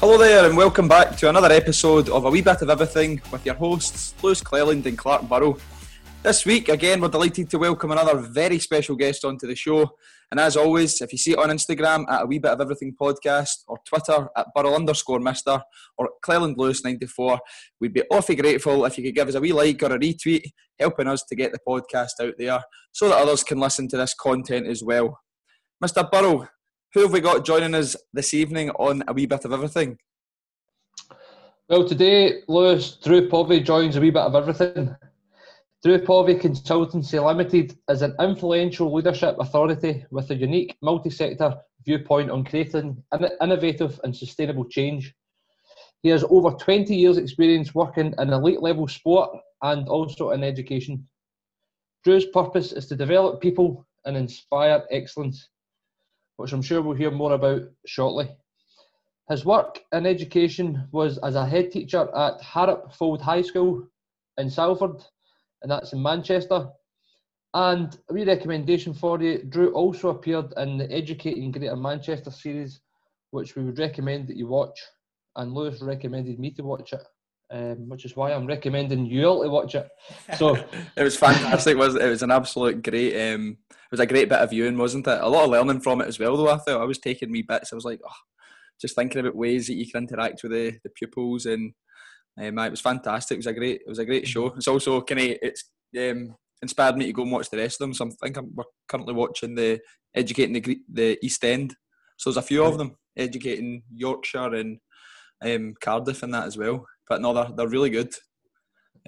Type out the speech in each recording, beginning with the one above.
Hello there, and welcome back to another episode of A Wee Bit of Everything with your hosts, Lewis Cleland and Clark Burrow. This week, again, we're delighted to welcome another very special guest onto the show. And as always, if you see it on Instagram at a wee bit of everything podcast or Twitter at Burrow underscore Mister or Cleland Lewis 94, we'd be awfully grateful if you could give us a wee like or a retweet, helping us to get the podcast out there so that others can listen to this content as well. Mr. Burrow, who have we got joining us this evening on a wee bit of everything? Well, today, Lewis Drew Povey joins a wee bit of everything. Drew Povey Consultancy Limited is an influential leadership authority with a unique multi-sector viewpoint on creating innovative and sustainable change. He has over 20 years experience working in elite level sport and also in education. Drew's purpose is to develop people and inspire excellence, which I'm sure we'll hear more about shortly. His work in education was as a head teacher at Harrop Fold High School in Salford and that's in Manchester. And a wee recommendation for you Drew also appeared in the Educating Greater Manchester series, which we would recommend that you watch. And Lewis recommended me to watch it. Um, which is why I'm recommending you all to watch it. So it was fantastic. was it? was an absolute great. Um, it was a great bit of viewing, wasn't it? A lot of learning from it as well. Though I thought I was taking me bits. I was like, oh, just thinking about ways that you can interact with the, the pupils and um, it was fantastic. It was a great, it was a great show. It's also kind of it's um, inspired me to go and watch the rest of them. So I think I'm, we're currently watching the educating the the East End. So there's a few of them educating Yorkshire and um, Cardiff and that as well. But no, they're they're really good.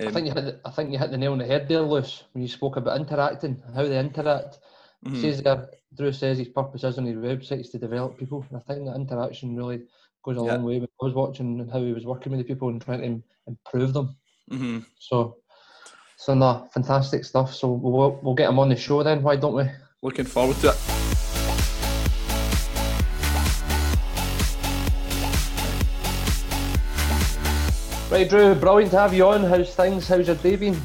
Um, I think you hit the, I think you hit the nail on the head there, Lewis, when you spoke about interacting, how they interact. Mm-hmm. Says there, Drew says his purpose is on his website is to develop people. And I think that interaction really goes a yeah. long way. I was watching how he was working with the people and trying to improve them. Mm-hmm. So, so no, fantastic stuff. So we'll we'll get him on the show then. Why don't we? Looking forward to it. Right, Drew, brilliant to have you on. How's things? How's your day been?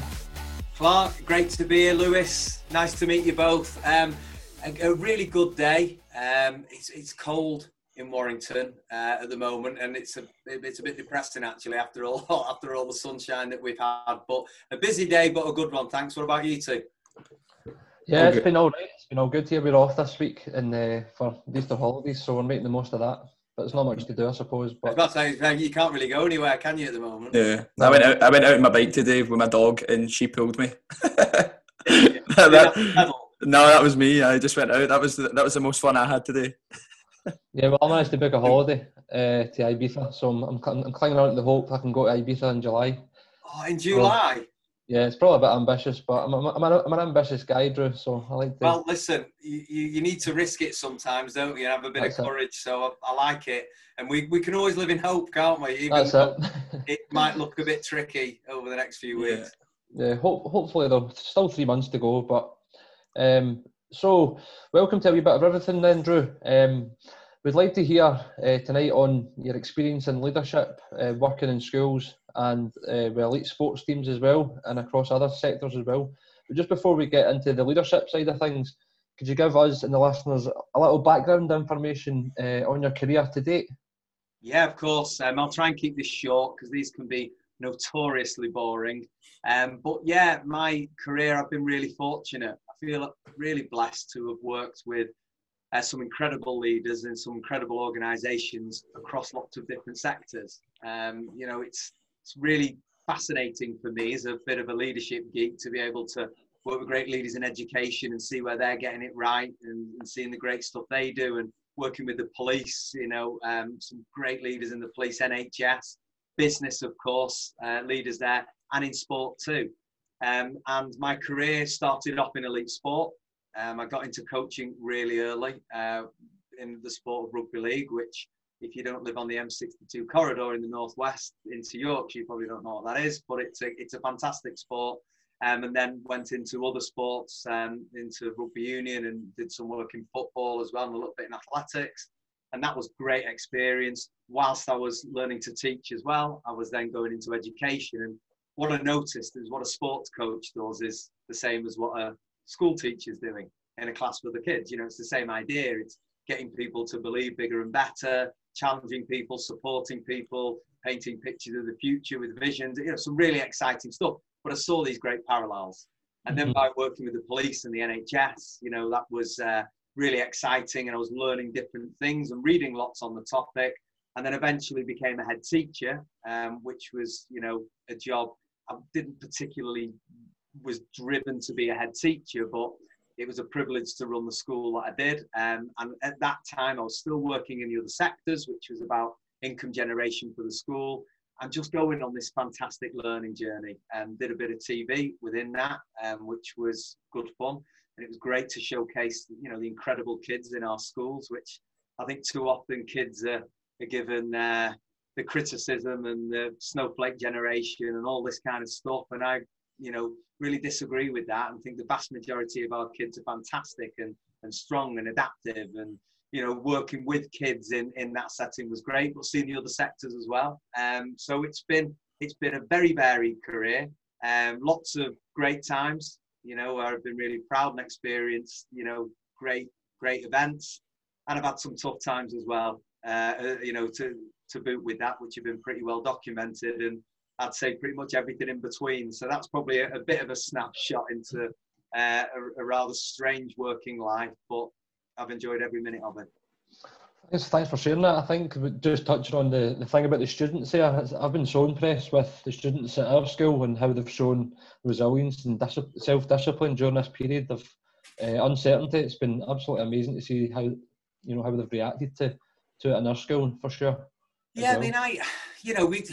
Clark, great to be here. Lewis, nice to meet you both. Um, a, a, really good day. Um, it's, it's cold in Warrington uh, at the moment, and it's a it's a bit depressing actually after all after all the sunshine that we've had. But a busy day, but a good one. Thanks. What about you two? Yeah, all it's good. been all right. It's been all good here. We're off this week and uh, for Easter holidays, so we're making the most of that. But there's not much to do, I suppose. But I say, you can't really go anywhere, can you, at the moment? Yeah, I went out. I went out on my bike today with my dog, and she pulled me. that, no, that was me. I just went out. That was the, that was the most fun I had today yeah, well, I managed to book a holiday uh, to Ibiza, so I'm, I'm, I'm clinging on to the hope I can go to Ibiza in July. Oh, in July? So, yeah, it's probably a bit ambitious, but I'm, I'm, an, I'm an ambitious guy, Drew. So I like to. Well, listen, you, you need to risk it sometimes, don't you? And have a bit That's of courage. It. So I, I, like it, and we, we can always live in hope, can't we? Even That's it. it might look a bit tricky over the next few weeks. Yeah, yeah hope, hopefully though, still three months to go, but um, so, welcome to a wee bit of everything then, Drew. Um, we'd like to hear uh, tonight on your experience in leadership, uh, working in schools and uh, with elite sports teams as well, and across other sectors as well. But just before we get into the leadership side of things, could you give us and the listeners a little background information uh, on your career to date? Yeah, of course. Um, I'll try and keep this short because these can be notoriously boring. Um, but yeah, my career, I've been really fortunate I feel really blessed to have worked with uh, some incredible leaders and some incredible organisations across lots of different sectors. Um, you know, it's it's really fascinating for me as a bit of a leadership geek to be able to work with great leaders in education and see where they're getting it right and, and seeing the great stuff they do and working with the police. You know, um, some great leaders in the police, NHS, business, of course, uh, leaders there, and in sport too. Um, and my career started off in elite sport. Um, I got into coaching really early uh, in the sport of rugby league, which, if you don't live on the M62 corridor in the northwest into Yorkshire, you probably don't know what that is. But it's a it's a fantastic sport. Um, and then went into other sports, um, into rugby union, and did some work in football as well, and a little bit in athletics. And that was great experience. Whilst I was learning to teach as well, I was then going into education and what I noticed is what a sports coach does is the same as what a school teachers doing in a class with the kids. You know, it's the same idea. It's getting people to believe bigger and better, challenging people, supporting people, painting pictures of the future with visions, you know, some really exciting stuff. But I saw these great parallels. And then mm-hmm. by working with the police and the NHS, you know, that was uh, really exciting. And I was learning different things and reading lots on the topic. And then eventually became a head teacher, um, which was, you know, a job I didn't particularly was driven to be a head teacher, but it was a privilege to run the school that I did. Um, and at that time, I was still working in the other sectors, which was about income generation for the school and just going on this fantastic learning journey. And um, did a bit of TV within that, um, which was good fun. And it was great to showcase, you know, the incredible kids in our schools, which I think too often kids are, are given uh, the criticism and the snowflake generation and all this kind of stuff. And I, you know, really disagree with that and think the vast majority of our kids are fantastic and, and strong and adaptive and you know working with kids in in that setting was great but seeing the other sectors as well. Um so it's been it's been a very varied career. Um lots of great times you know i've been really proud and experienced you know great great events. And i've had some tough times as well uh, uh you know to to boot with that which have been pretty well documented and I'd say pretty much everything in between. So that's probably a, a bit of a snapshot into uh, a, a, rather strange working life, but I've enjoyed every minute of it. Thanks, thanks for sharing that. I think just touching on the, the thing about the students here, I've been so impressed with the students at our school and how they've shown resilience and self discipline during this period of uh, uncertainty. It's been absolutely amazing to see how you know how they've reacted to to it in our school for sure. Yeah, well. I mean, I you know we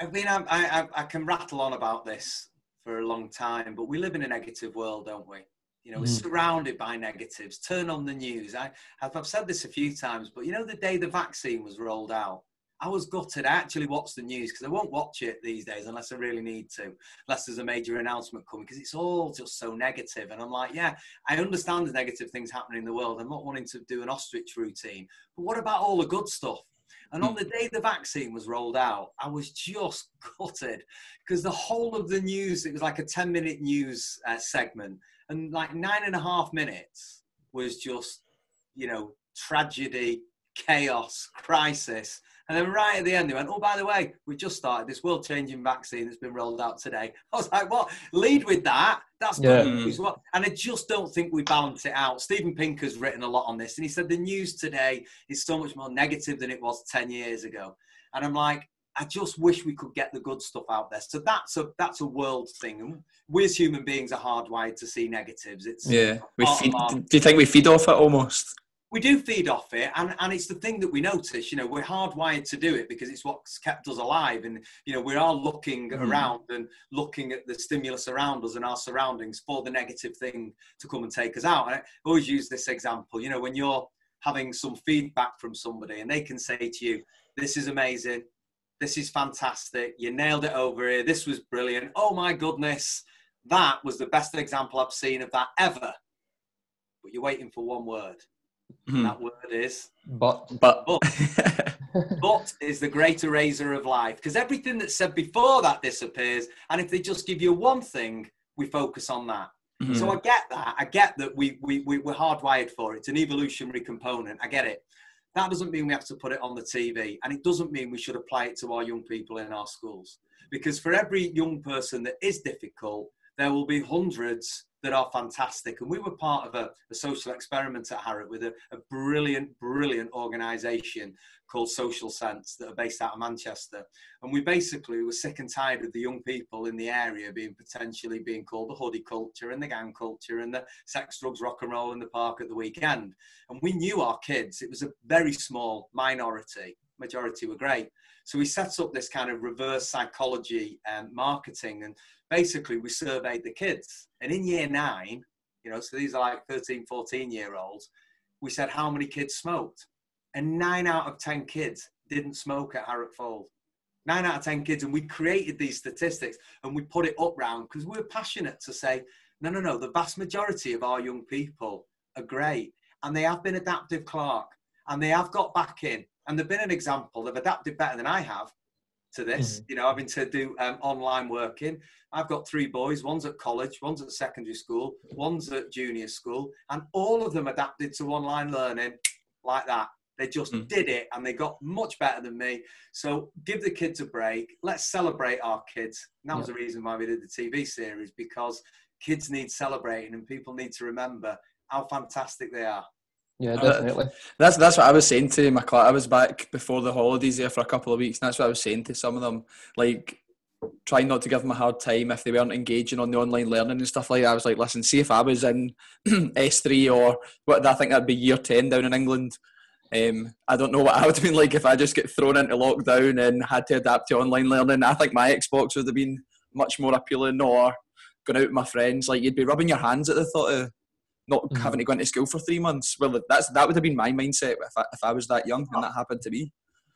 I mean, I, I, I can rattle on about this for a long time, but we live in a negative world, don't we? You know, mm. we're surrounded by negatives. Turn on the news. I, I've said this a few times, but you know, the day the vaccine was rolled out, I was gutted. I actually watched the news because I won't watch it these days unless I really need to, unless there's a major announcement coming because it's all just so negative. And I'm like, yeah, I understand the negative things happening in the world. I'm not wanting to do an ostrich routine, but what about all the good stuff? And on the day the vaccine was rolled out, I was just gutted because the whole of the news, it was like a 10 minute news uh, segment, and like nine and a half minutes was just, you know, tragedy, chaos, crisis. And then right at the end, they went, "Oh, by the way, we just started this world-changing vaccine that's been rolled out today." I was like, "What? Lead with that? That's good yeah. news." What? And I just don't think we balance it out. Steven Pinker's written a lot on this, and he said the news today is so much more negative than it was ten years ago. And I'm like, I just wish we could get the good stuff out there. So that's a that's a world thing. We as human beings are hardwired to see negatives. It's yeah. We feed, do you think we feed off it almost? We do feed off it and, and it's the thing that we notice you know we're hardwired to do it because it's what's kept us alive and you know we are all looking mm. around and looking at the stimulus around us and our surroundings for the negative thing to come and take us out. And i always use this example you know when you're having some feedback from somebody and they can say to you this is amazing. This is fantastic. You nailed it over here. This was brilliant. Oh my goodness. That was the best example i've seen of that ever. But you're waiting for one word Mm-hmm. That word is but. But. But, but is the great eraser of life because everything that's said before that disappears. And if they just give you one thing, we focus on that. Mm-hmm. So I get that. I get that we, we, we, we're hardwired for it. It's an evolutionary component. I get it. That doesn't mean we have to put it on the TV. And it doesn't mean we should apply it to our young people in our schools. Because for every young person that is difficult, there will be hundreds that are fantastic. And we were part of a, a social experiment at Harrop with a, a, brilliant, brilliant organisation called Social Sense that are based out of Manchester. And we basically were sick and tired of the young people in the area being potentially being called the hoodie culture and the gang culture and the sex, drugs, rock and roll in the park at the weekend. And we knew our kids, it was a very small minority, majority were great. So we set up this kind of reverse psychology um, marketing and basically we surveyed the kids. And in year nine you know so these are like 13 14 year olds we said how many kids smoked? And nine out of ten kids didn't smoke at harrop fold. Nine out of ten kids and we created these statistics and we put it up round because we were passionate to say no no no the vast majority of our young people are great and they have been adaptive clark and they have got back in and they've been an example they've adapted better than i have to this, mm-hmm. you know, having to do um, online working. I've got three boys, one's at college, one's at secondary school, one's at junior school, and all of them adapted to online learning like that. They just mm. did it and they got much better than me. So give the kids a break. Let's celebrate our kids. And that was the reason why we did the TV series because kids need celebrating and people need to remember how fantastic they are. Yeah, definitely. That's that's what I was saying to my class. I was back before the holidays there for a couple of weeks, and that's what I was saying to some of them. Like, trying not to give them a hard time if they weren't engaging on the online learning and stuff like that. I was like, listen, see if I was in S3 or what I think that'd be year 10 down in England. Um, I don't know what I would have been like if I just get thrown into lockdown and had to adapt to online learning. I think my Xbox would have been much more appealing or going out with my friends. Like, you'd be rubbing your hands at the thought of not mm-hmm. having to go into school for three months. Well, that's that would have been my mindset if I, if I was that young and that happened to me.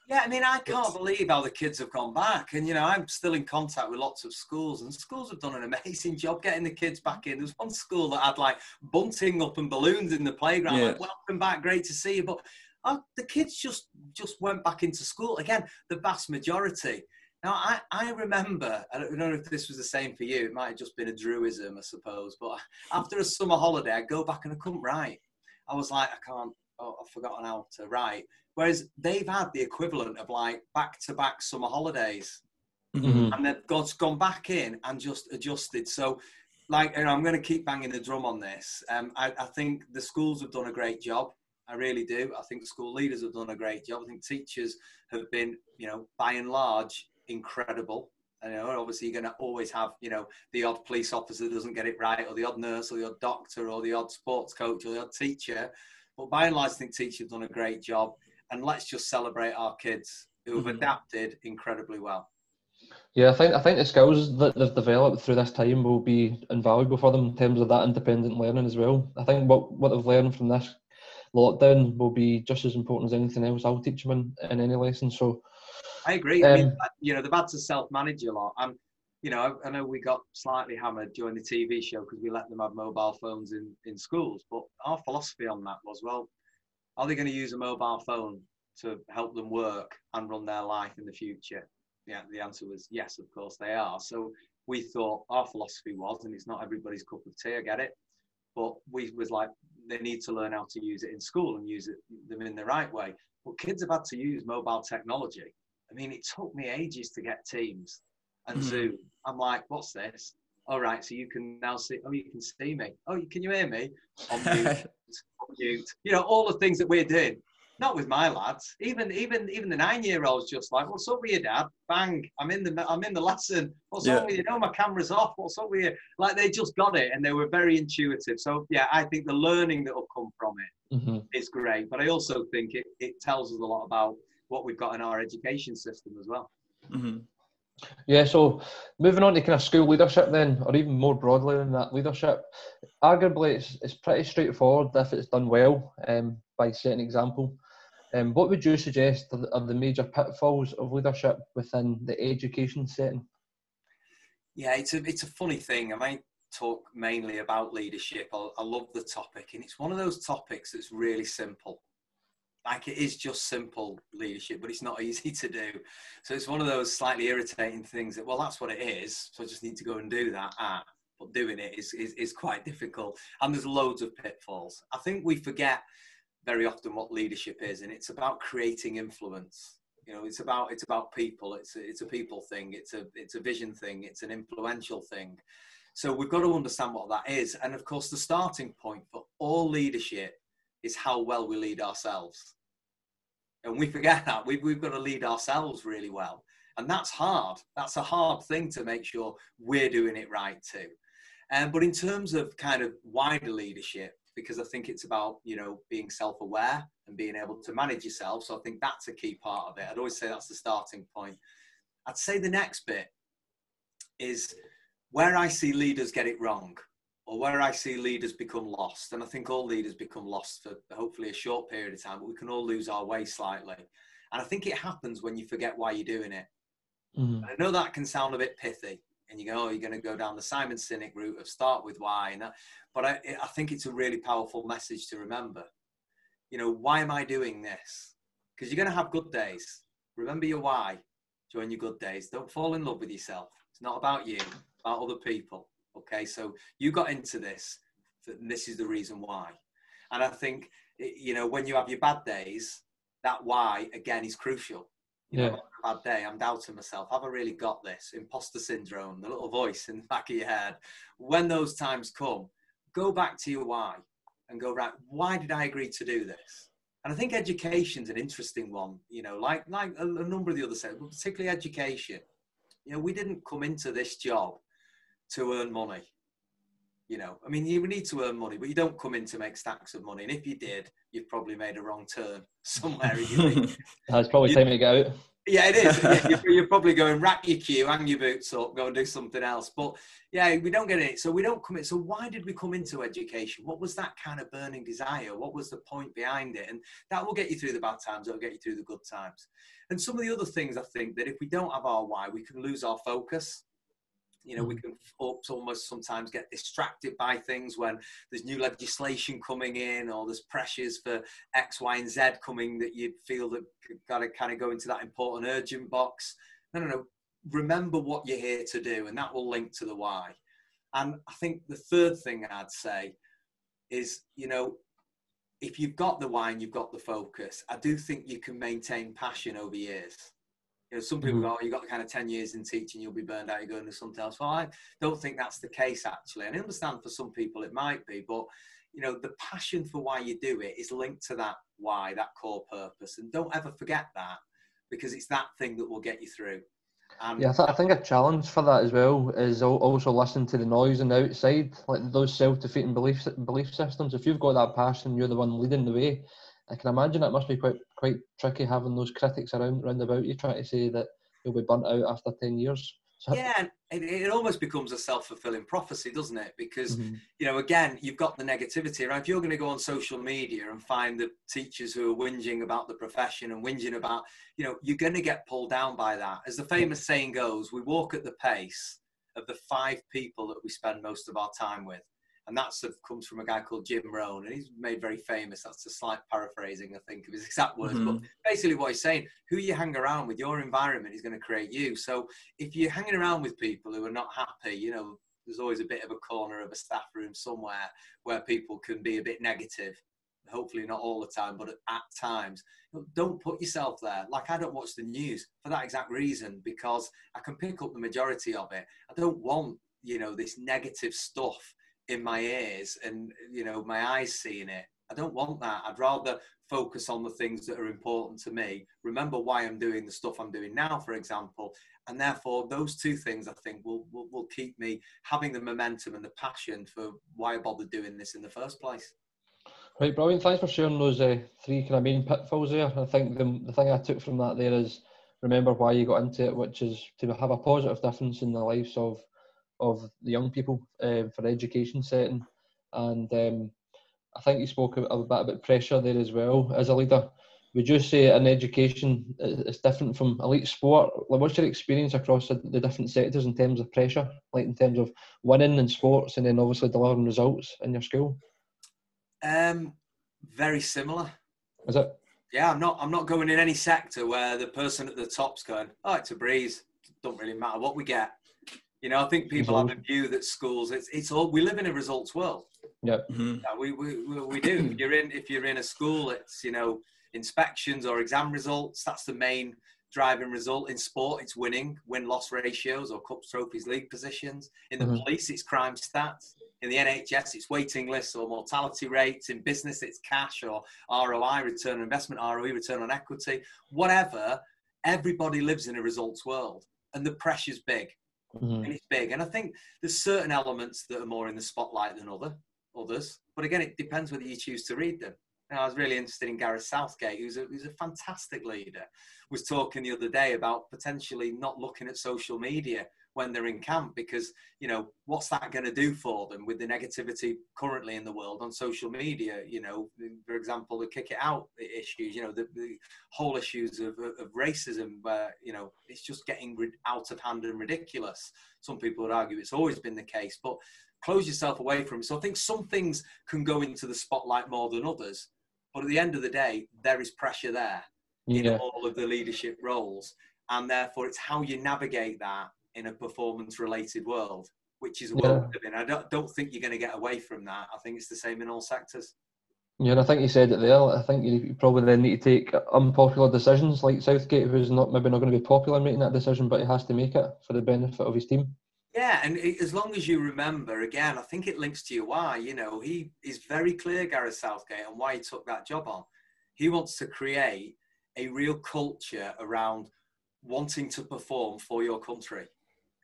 Yeah, I mean, I can't believe how the kids have gone back. And, you know, I'm still in contact with lots of schools, and schools have done an amazing job getting the kids back in. There's one school that had like bunting up and balloons in the playground. Yeah. Like, welcome back, great to see you. But oh, the kids just just went back into school. Again, the vast majority. Now, I, I remember, I don't know if this was the same for you, it might have just been a druism, I suppose, but after a summer holiday, I'd go back and I couldn't write. I was like, I can't, oh, I've forgotten how to write. Whereas they've had the equivalent of like back to back summer holidays. Mm-hmm. And they've got, gone back in and just adjusted. So, like, you know, I'm going to keep banging the drum on this. Um, I, I think the schools have done a great job. I really do. I think the school leaders have done a great job. I think teachers have been, you know, by and large, incredible. You know, obviously you're going to always have, you know, the odd police officer doesn't get it right, or the odd nurse, or the odd doctor, or the odd sports coach, or the odd teacher. But by and large, I think teachers have done a great job. And let's just celebrate our kids who have mm-hmm. adapted incredibly well. Yeah, I think I think the skills that they've developed through this time will be invaluable for them in terms of that independent learning as well. I think what what they've learned from this lockdown will be just as important as anything else I'll teach them in, in any lesson. So I agree. Um, I mean, you know, they've had to self-manage a lot. And, you know, I, I know we got slightly hammered during the TV show because we let them have mobile phones in, in schools. But our philosophy on that was, well, are they going to use a mobile phone to help them work and run their life in the future? Yeah, the answer was yes, of course they are. So we thought our philosophy was, and it's not everybody's cup of tea, I get it, but we was like, they need to learn how to use it in school and use it them in the right way. But kids have had to use mobile technology I mean, it took me ages to get Teams and mm. Zoom. I'm like, what's this? All right, so you can now see. Oh, you can see me. Oh, can you hear me? On mute, on mute. You know, all the things that we're doing. Not with my lads. Even even even the nine-year-olds just like, what's up with you, dad? Bang! I'm in the I'm in the lesson. What's yeah. up with you? No, my camera's off. What's up with you? Like they just got it, and they were very intuitive. So yeah, I think the learning that will come from it mm-hmm. is great. But I also think it it tells us a lot about what we've got in our education system as well. Mm-hmm. Yeah, so moving on to kind of school leadership then, or even more broadly than that leadership, arguably it's, it's pretty straightforward if it's done well um, by setting example. Um, what would you suggest are the, are the major pitfalls of leadership within the education setting? Yeah, it's a, it's a funny thing. I might talk mainly about leadership. I, I love the topic, and it's one of those topics that's really simple like it is just simple leadership, but it's not easy to do. So it's one of those slightly irritating things that, well, that's what it is. So I just need to go and do that. Ah, but doing it is, is, is quite difficult. And there's loads of pitfalls. I think we forget very often what leadership is, and it's about creating influence. You know, it's about it's about people. It's a, it's a people thing. It's a it's a vision thing. It's an influential thing. So we've got to understand what that is. And of course, the starting point for all leadership is how well we lead ourselves. And we forget that. We've, we've got to lead ourselves really well. And that's hard. That's a hard thing to make sure we're doing it right too. Um, but in terms of kind of wider leadership, because I think it's about, you know, being self-aware and being able to manage yourself. So I think that's a key part of it. I'd always say that's the starting point. I'd say the next bit is where I see leaders get it wrong or where I see leaders become lost, and I think all leaders become lost for hopefully a short period of time, but we can all lose our way slightly. And I think it happens when you forget why you're doing it. Mm-hmm. I know that can sound a bit pithy, and you go, "Oh, you're going to go down the Simon Sinek route of start with why," and that, but I, I think it's a really powerful message to remember. You know, why am I doing this? Because you're going to have good days. Remember your why during your good days. Don't fall in love with yourself. It's not about you, about other people. Okay, so you got into this, and this is the reason why. And I think, you know, when you have your bad days, that why again is crucial. You Yeah. know, bad day, I'm doubting myself. Have I really got this? Imposter syndrome, the little voice in the back of your head. When those times come, go back to your why and go, right, why did I agree to do this? And I think education's an interesting one, you know, like like a, a number of the other sectors, but particularly education. You know, we didn't come into this job to earn money. You know, I mean, you need to earn money, but you don't come in to make stacks of money. And if you did, you've probably made a wrong turn somewhere. in your life. It's probably You- time to out. Yeah, it is. Yeah, you're, you're probably going rack your cue, hang your boots up, go and do something else. But yeah, we don't get it. So we don't come in. So why did we come into education? What was that kind of burning desire? What was the point behind it? And that will get you through the bad times. It'll get you through the good times. And some of the other things I think that if we don't have our why, we can lose our focus. You know, we mm. can almost sometimes get distracted by things when there's new legislation coming in or there's pressures for X, Y, and Z coming that you feel that got to kind of go into that important urgent box. No, no, no. Remember what you're here to do, and that will link to the why. And I think the third thing I'd say is, you know, if you've got the why and you've got the focus, I do think you can maintain passion over years. You know, some people Mhm. go, oh, you've got kind of 10 years in teaching, you'll be burned out, you're going to something else. Well, I don't think that's the case, actually. And I understand for some people it might be, but, you know, the passion for why you do it is linked to that why, that core purpose. And don't ever forget that because it's that thing that will get you through. And Yeah, I, th- I think a challenge for that as well is also listening to the noise on the outside, like those self-defeating belief belief systems. If you've got that passion, you're the one leading the way. I can imagine it must be quite quite tricky having those critics around round about you trying to say that you'll be burnt out after ten years. So, yeah, it, it almost becomes a self fulfilling prophecy, doesn't it? Because Mhm. you know, again, you've got the negativity around. If you're going to go on social media and find the teachers who are whinging about the profession and whinging about, you know, you're going to get pulled down by that. As the famous saying goes, we walk at the pace of the five people that we spend most of our time with. And that sort of comes from a guy called Jim Rohn, and he's made very famous. That's a slight paraphrasing, I think, of his exact words. But Mhm. basically, what he's saying, who you hang around with, your environment is going to create you. So if you're hanging around with people who are not happy, you know, there's always a bit of a corner of a staff room somewhere where people can be a bit negative. Hopefully, not all the time, but at times. Don't put yourself there. Like, I don't watch the news for that exact reason because I can pick up the majority of it. I don't want, you know, this negative stuff in my ears and, you know, my eyes seeing it. I don't want that. I'd rather focus on the things that are important to me. Remember why I'm doing the stuff I'm doing now, for example, and therefore those two things I think will, will will keep me having the momentum and the passion for why I bothered doing this in the first place. Right, brilliant. Thanks for sharing those uh, three kind of main pitfalls there. I think the, the thing I took from that there is remember why you got into it, which is to have a positive difference in the lives of of the young people um, for education setting. And um, I think you spoke a, a bit about pressure there as well as a leader. Would you say in education i- it's different from elite sport? Like, what's your experience across the, the different sectors in terms of pressure, like in terms of winning in sports and then obviously delivering results in your school? Um, very similar. Is it? Yeah, I'm not. I'm not going in any sector where the person at the top's going, "Oh, it's a breeze. Don't really matter what we get." You know, I think people have a view that schools. It's it's all. We live in a results world. Mhm. Yeah, we, we, we we do. If you're in if you're in a school, it's you know inspections or exam results. That's the main driving result. In sport, it's winning, win loss ratios or cups, trophies, league positions. In the Mhm. police, it's crime stats. In the NHS, it's waiting lists or mortality rates. In business, it's cash or ROI, return on investment, ROE, return on equity. Whatever. Everybody lives in a results world, and the pressure's big Mhm. and it's big. And I think there's certain elements that are more in the spotlight than other others. But again, it depends whether you choose to read them. And I was really interested in Gareth Southgate, who's a, who's a fantastic leader, was talking the other day about potentially not looking at social media when they're in camp because, you know, what's that going to do for them with the negativity currently in the world on social media? You know, for example, the kick it out issues, you know, the, the whole issues of, of racism where, you know, it's just getting rid- out of hand and ridiculous. Some people would argue it's always been the case, but close yourself away from it. So I think some things can go into the spotlight more than others. But at the end of the day, there is pressure there in all of the leadership roles. And therefore, it's how you navigate that in a performance related world, which is a world Yeah. we live in. I don't, don't think you're going to get away from that. I think it's the same in all sectors. Yeah, and I think you said it there. I think you probably then need to take unpopular decisions, like Southgate, who's not maybe not going to be popular making that decision, but he has to make it for the benefit of his team. Yeah, and as long as you remember, again, I think it links to your why. You know, he is very clear, Gareth Southgate, on why he took that job on. He wants to create a real culture around wanting to perform for your country.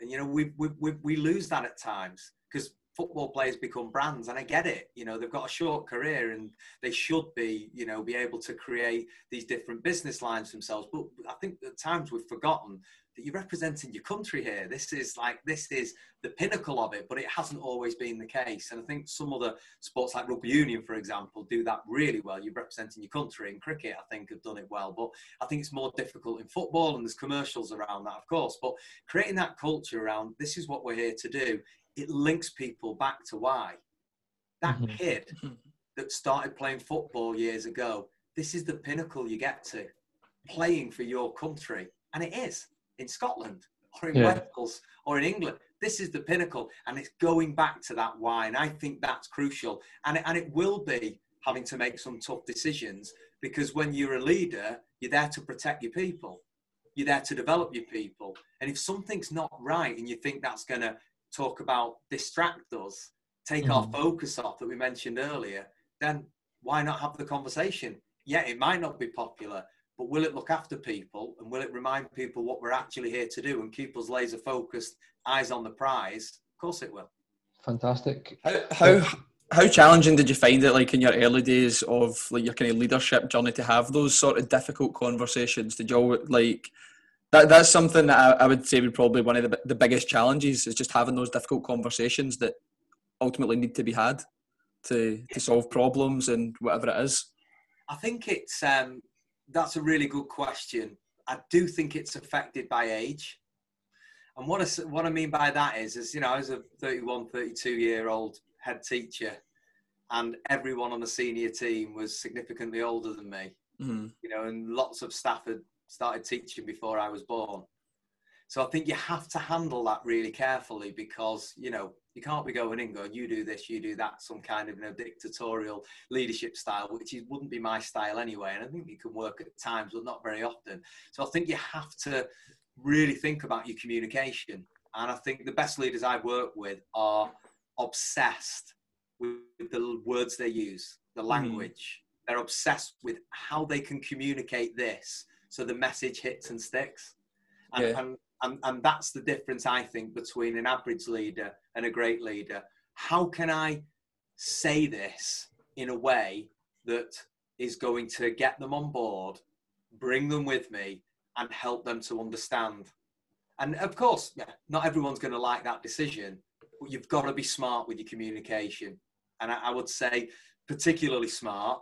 And, you know, we, we, we, we lose that at times because football players become brands and i get it. You know they've got a short career and they should be you know be able to create these different business lines themselves. But i think at times we've forgotten you're representing your country here this is like this is the pinnacle of it but it hasn't always been the case and i think some other sports like rugby union for example do that really well you're representing your country in cricket i think have done it well but i think it's more difficult in football and there's commercials around that of course but creating that culture around this is what we're here to do it links people back to why. That mm-hmm. kid mm-hmm. that started playing football years ago, this is the pinnacle you get to playing for your country. And it is in Scotland or in yeah. Wales or in England. This is the pinnacle. And it's going back to that why. And I think that's crucial. And it, and it will be having to make some tough decisions because when you're a leader, you're there to protect your people. You're there to develop your people. And if something's not right and you think that's going to talk about distract us, take mm. our mm-hmm. focus off that we mentioned earlier, then why not have the conversation? Yeah, it might not be popular, but will it look after people and will it remind people what we're actually here to do and keep us laser focused, eyes on the prize? Of course it will. Fantastic. How, how how challenging did you find it like in your early days of like your kind of leadership journey to have those sort of difficult conversations did you all like that that's something that I, I, would say would probably one of the, the biggest challenges is just having those difficult conversations that ultimately need to be had to to solve problems and whatever it is. I think it's um, that's a really good question. I do think it's affected by age. And what I, what I mean by that is, is, you know, I was a 31, 32 year old head teacher and everyone on the senior team was significantly older than me. Mm-hmm. You know, and lots of staff had started teaching before I was born. So I think you have to handle that really carefully because, you know, you can't be going in going, you do this, you do that, some kind of you know, dictatorial leadership style, which is, wouldn't be my style anyway. And I think it can work at times, but not very often. So I think you have to really think about your communication. And I think the best leaders I've worked with are obsessed with the words they use, the hmm. language. Mm. They're obsessed with how they can communicate this so the message hits and sticks. And, yeah. and, and, and that's the difference, I think, between an average leader and a great leader. How can I say this in a way that is going to get them on board, bring them with me, and help them to understand? And of course, yeah, not everyone's going to like that decision, but you've got to be smart with your communication. And I, I would say, particularly smart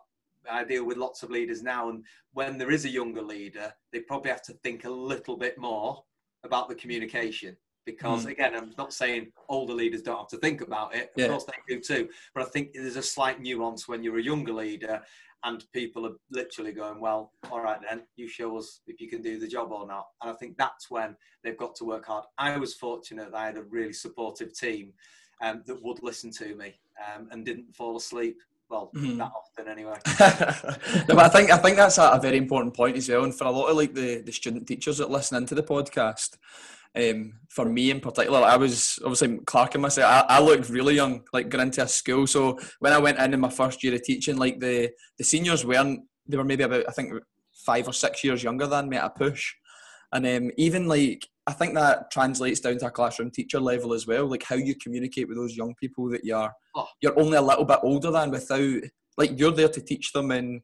I deal with lots of leaders now, and when there is a younger leader, they probably have to think a little bit more about the communication. Because mm. again, I'm not saying older leaders don't have to think about it. Of yeah. course they do too. But I think there's a slight nuance when you're a younger leader and people are literally going, well, all right then, you show us if you can do the job or not. And I think that's when they've got to work hard. I was fortunate that I had a really supportive team um, that would listen to me um, and didn't fall asleep well, mm-hmm. that often anyway. no, but I think I think that's a, a, very important point as well, and for a lot of like the, the student teachers that listen into the podcast. Um, for me in particular, I was obviously Clark and myself. I, I looked really young, like going into a school. So when I went in in my first year of teaching, like the the seniors weren't. They were maybe about I think five or six years younger than me at a push, and um, even like I think that translates down to a classroom teacher level as well, like how you communicate with those young people that you're oh. you're only a little bit older than without like you're there to teach them and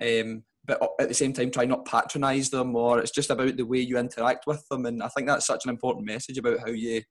um, but at the same time try not patronise them or it's just about the way you interact with them and I think that's such an important message about how you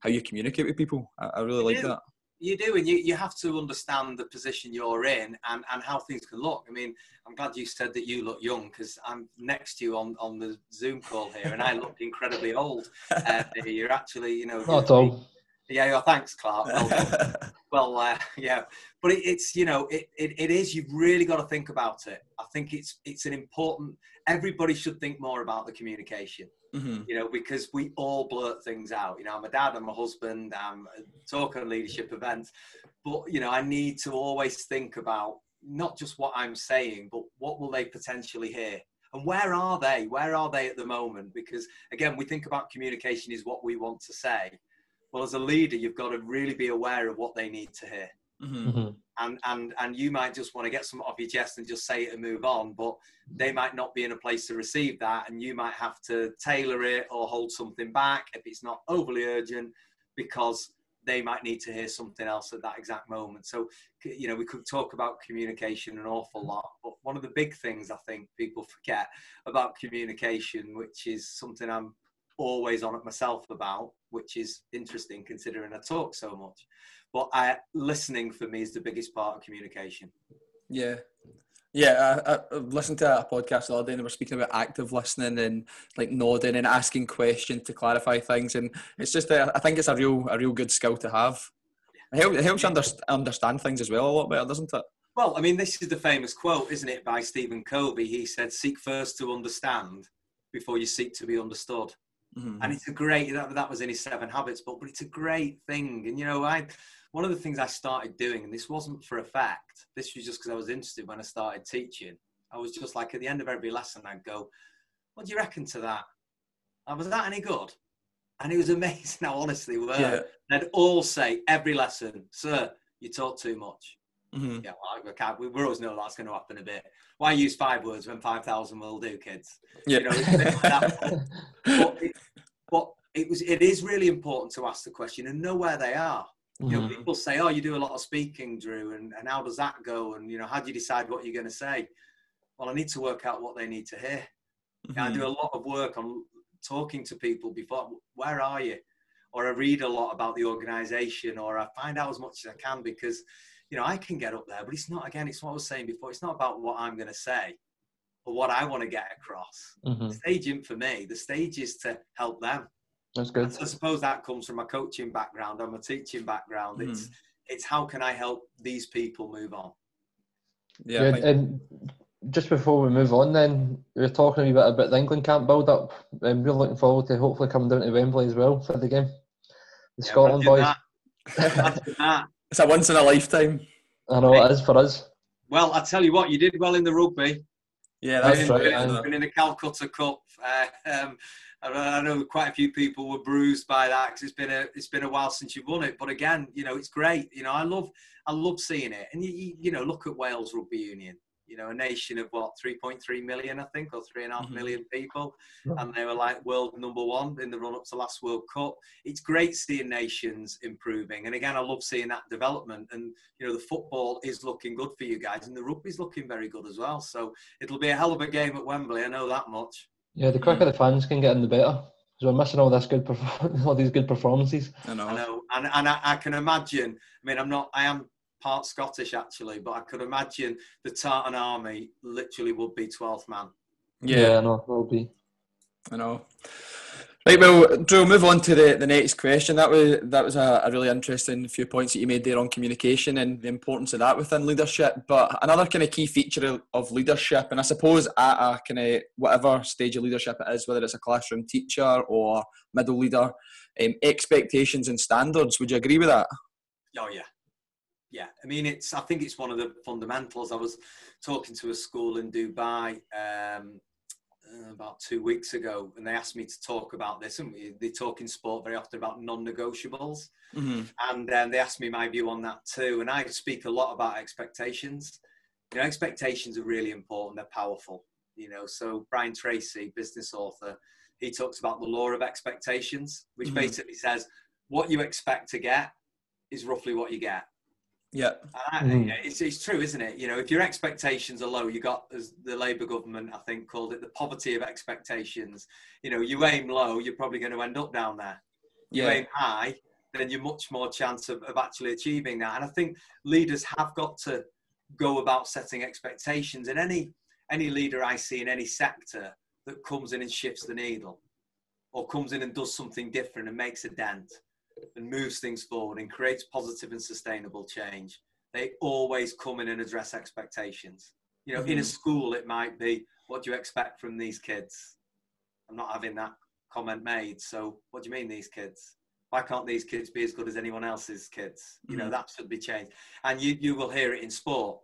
how you communicate with people. I, I really like that you do, and you, you have to understand the position you're in and, and how things can look. I mean, I'm glad you said that you look young because I'm next to you on, on the Zoom call here, and I look incredibly old. Uh, you're actually, you know, not all. Yeah, yeah, thanks, Clark. Well, well uh, yeah, but it, it's you know, it, it, it is. You've really got to think about it. I think it's it's an important. Everybody should think more about the communication. Mm-hmm. You know, because we all blurt things out. You know, I'm a dad, I'm a husband, I'm talking leadership events, but you know, I need to always think about not just what I'm saying, but what will they potentially hear? And where are they? Where are they at the moment? Because again, we think about communication is what we want to say. Well, as a leader, you've got to really be aware of what they need to hear. Mm-hmm. Mm-hmm. And, and, and you might just want to get some off your chest and just say it and move on, but they might not be in a place to receive that. And you might have to tailor it or hold something back if it's not overly urgent because they might need to hear something else at that exact moment. So, you know, we could talk about communication an awful lot, but one of the big things I think people forget about communication, which is something I'm always on it myself about, which is interesting considering I talk so much. But I, listening for me is the biggest part of communication. Yeah. Yeah, I, I listened to a podcast the other day and they were speaking about active listening and like nodding and asking questions to clarify things. And it's just, a, I think it's a real, a real good skill to have. It helps, it helps you under, understand things as well a lot better, doesn't it? Well, I mean, this is the famous quote, isn't it, by Stephen Covey? He said, "Seek first to understand before you seek to be understood." Mm-hmm. And it's a great that, that was in his Seven Habits book, but it's a great thing. And you know, I one of the things I started doing, and this wasn't for effect. This was just because I was interested when I started teaching. I was just like at the end of every lesson, I'd go, "What do you reckon to that? And was that any good?" And it was amazing how honestly were. Yeah. They'd all say every lesson, "Sir, you talk too much." Mm-hmm. Yeah, well, I we we always know that's going to happen a bit. Why use five words when 5,000 will do, kids? Yeah. You know, it's a bit like but, it, but it, was, it is really important to ask the question and know where they are. You know, Mhm. people say, oh, you do a lot of speaking, Drew, and, and how does that go? And, you know, how do you decide what you're going to say? Well, I need to work out what they need to hear. Mm-hmm. I do a lot of work on talking to people before, where are you? Or I read a lot about the organization, or I find out as much as I can because, you know, I can get up there, but it's not, again, it's what I was saying before, it's not about what I'm going to say or what I want to get across. Mhm. Staging for me, the stage is to help them. That's And good. so I suppose that comes from my coaching background and my teaching background. It's it's how can I help these people move on? Yeah. Good. And just before we move on, then we were talking a wee bit about the England camp build up, and we're looking forward to hopefully coming down to Wembley as well for the game. The Scotland boys. that. That. It's a once in a lifetime. I know it is for us. Well, I tell you what, you did well in the rugby. Yeah, That's that's right, in- been in the Calcutta Cup. Uh, um, I I know quite a few people were bruised by that because it's been a it's been a while since you've won it. But again, you know, it's great. You know, I love I love seeing it. And you, you, you know, look at Wales Rugby Union. You know, a nation of what 3.3 million, I think, or three and a half Mhm. million people, Yeah. and they were like world number one in the run up to last World Cup. It's great seeing nations improving, and again, I love seeing that development. And you know, the football is looking good for you guys, and the rugby's looking very good as well. So it'll be a hell of a game at Wembley. I know that much. Yeah, the quicker the fans can get in, the better. Because we're missing all this good, perf- all these good performances. I know. I know, and and I, I can imagine. I mean, I'm not. I am part Scottish actually, but I could imagine the Tartan Army literally would be 12th man. Yeah, I know. Will be. I know. Right, well, Drew, move on to the, the next question. That was that was a, a really interesting few points that you made there on communication and the importance of that within leadership. But another kind of key feature of, of leadership, and I suppose at a kind of whatever stage of leadership it is, whether it's a classroom teacher or middle leader, um, expectations and standards. Would you agree with that? Oh yeah, yeah. I mean, it's. I think it's one of the fundamentals. I was talking to a school in Dubai um, uh, about two weeks ago, and they asked me to talk about this. And we, they talk in sport very often about non-negotiables, Mm-hmm. and um, they asked me my view on that too. And I speak a lot about expectations. You know, expectations are really important. They're powerful. You know, so Brian Tracy, business author, he talks about the law of expectations, which Mhm. basically says what you expect to get is roughly what you get. Yeah. And I- Mm. it's, it's true, isn't it? You know, if your expectations are low, you got, as the Labour government, I think, called it the poverty of expectations. You know, you aim low, you're probably going to end up down there. You Yeah. aim high, then you're much more chance of, of actually achieving that. And I think leaders have got to go about setting expectations. And any any leader I see in any sector that comes in and shifts the needle, or comes in and does something different and makes a dent, and moves things forward and creates positive and sustainable change, they always come in and address expectations. You know, in a Mhm. school, it might be, what do you expect from these kids? I'm not having that comment made. So, what do you mean, these kids? Why can't these kids be as good as anyone else's kids? You know, Mhm. that should be changed. And you, you will hear it in sport.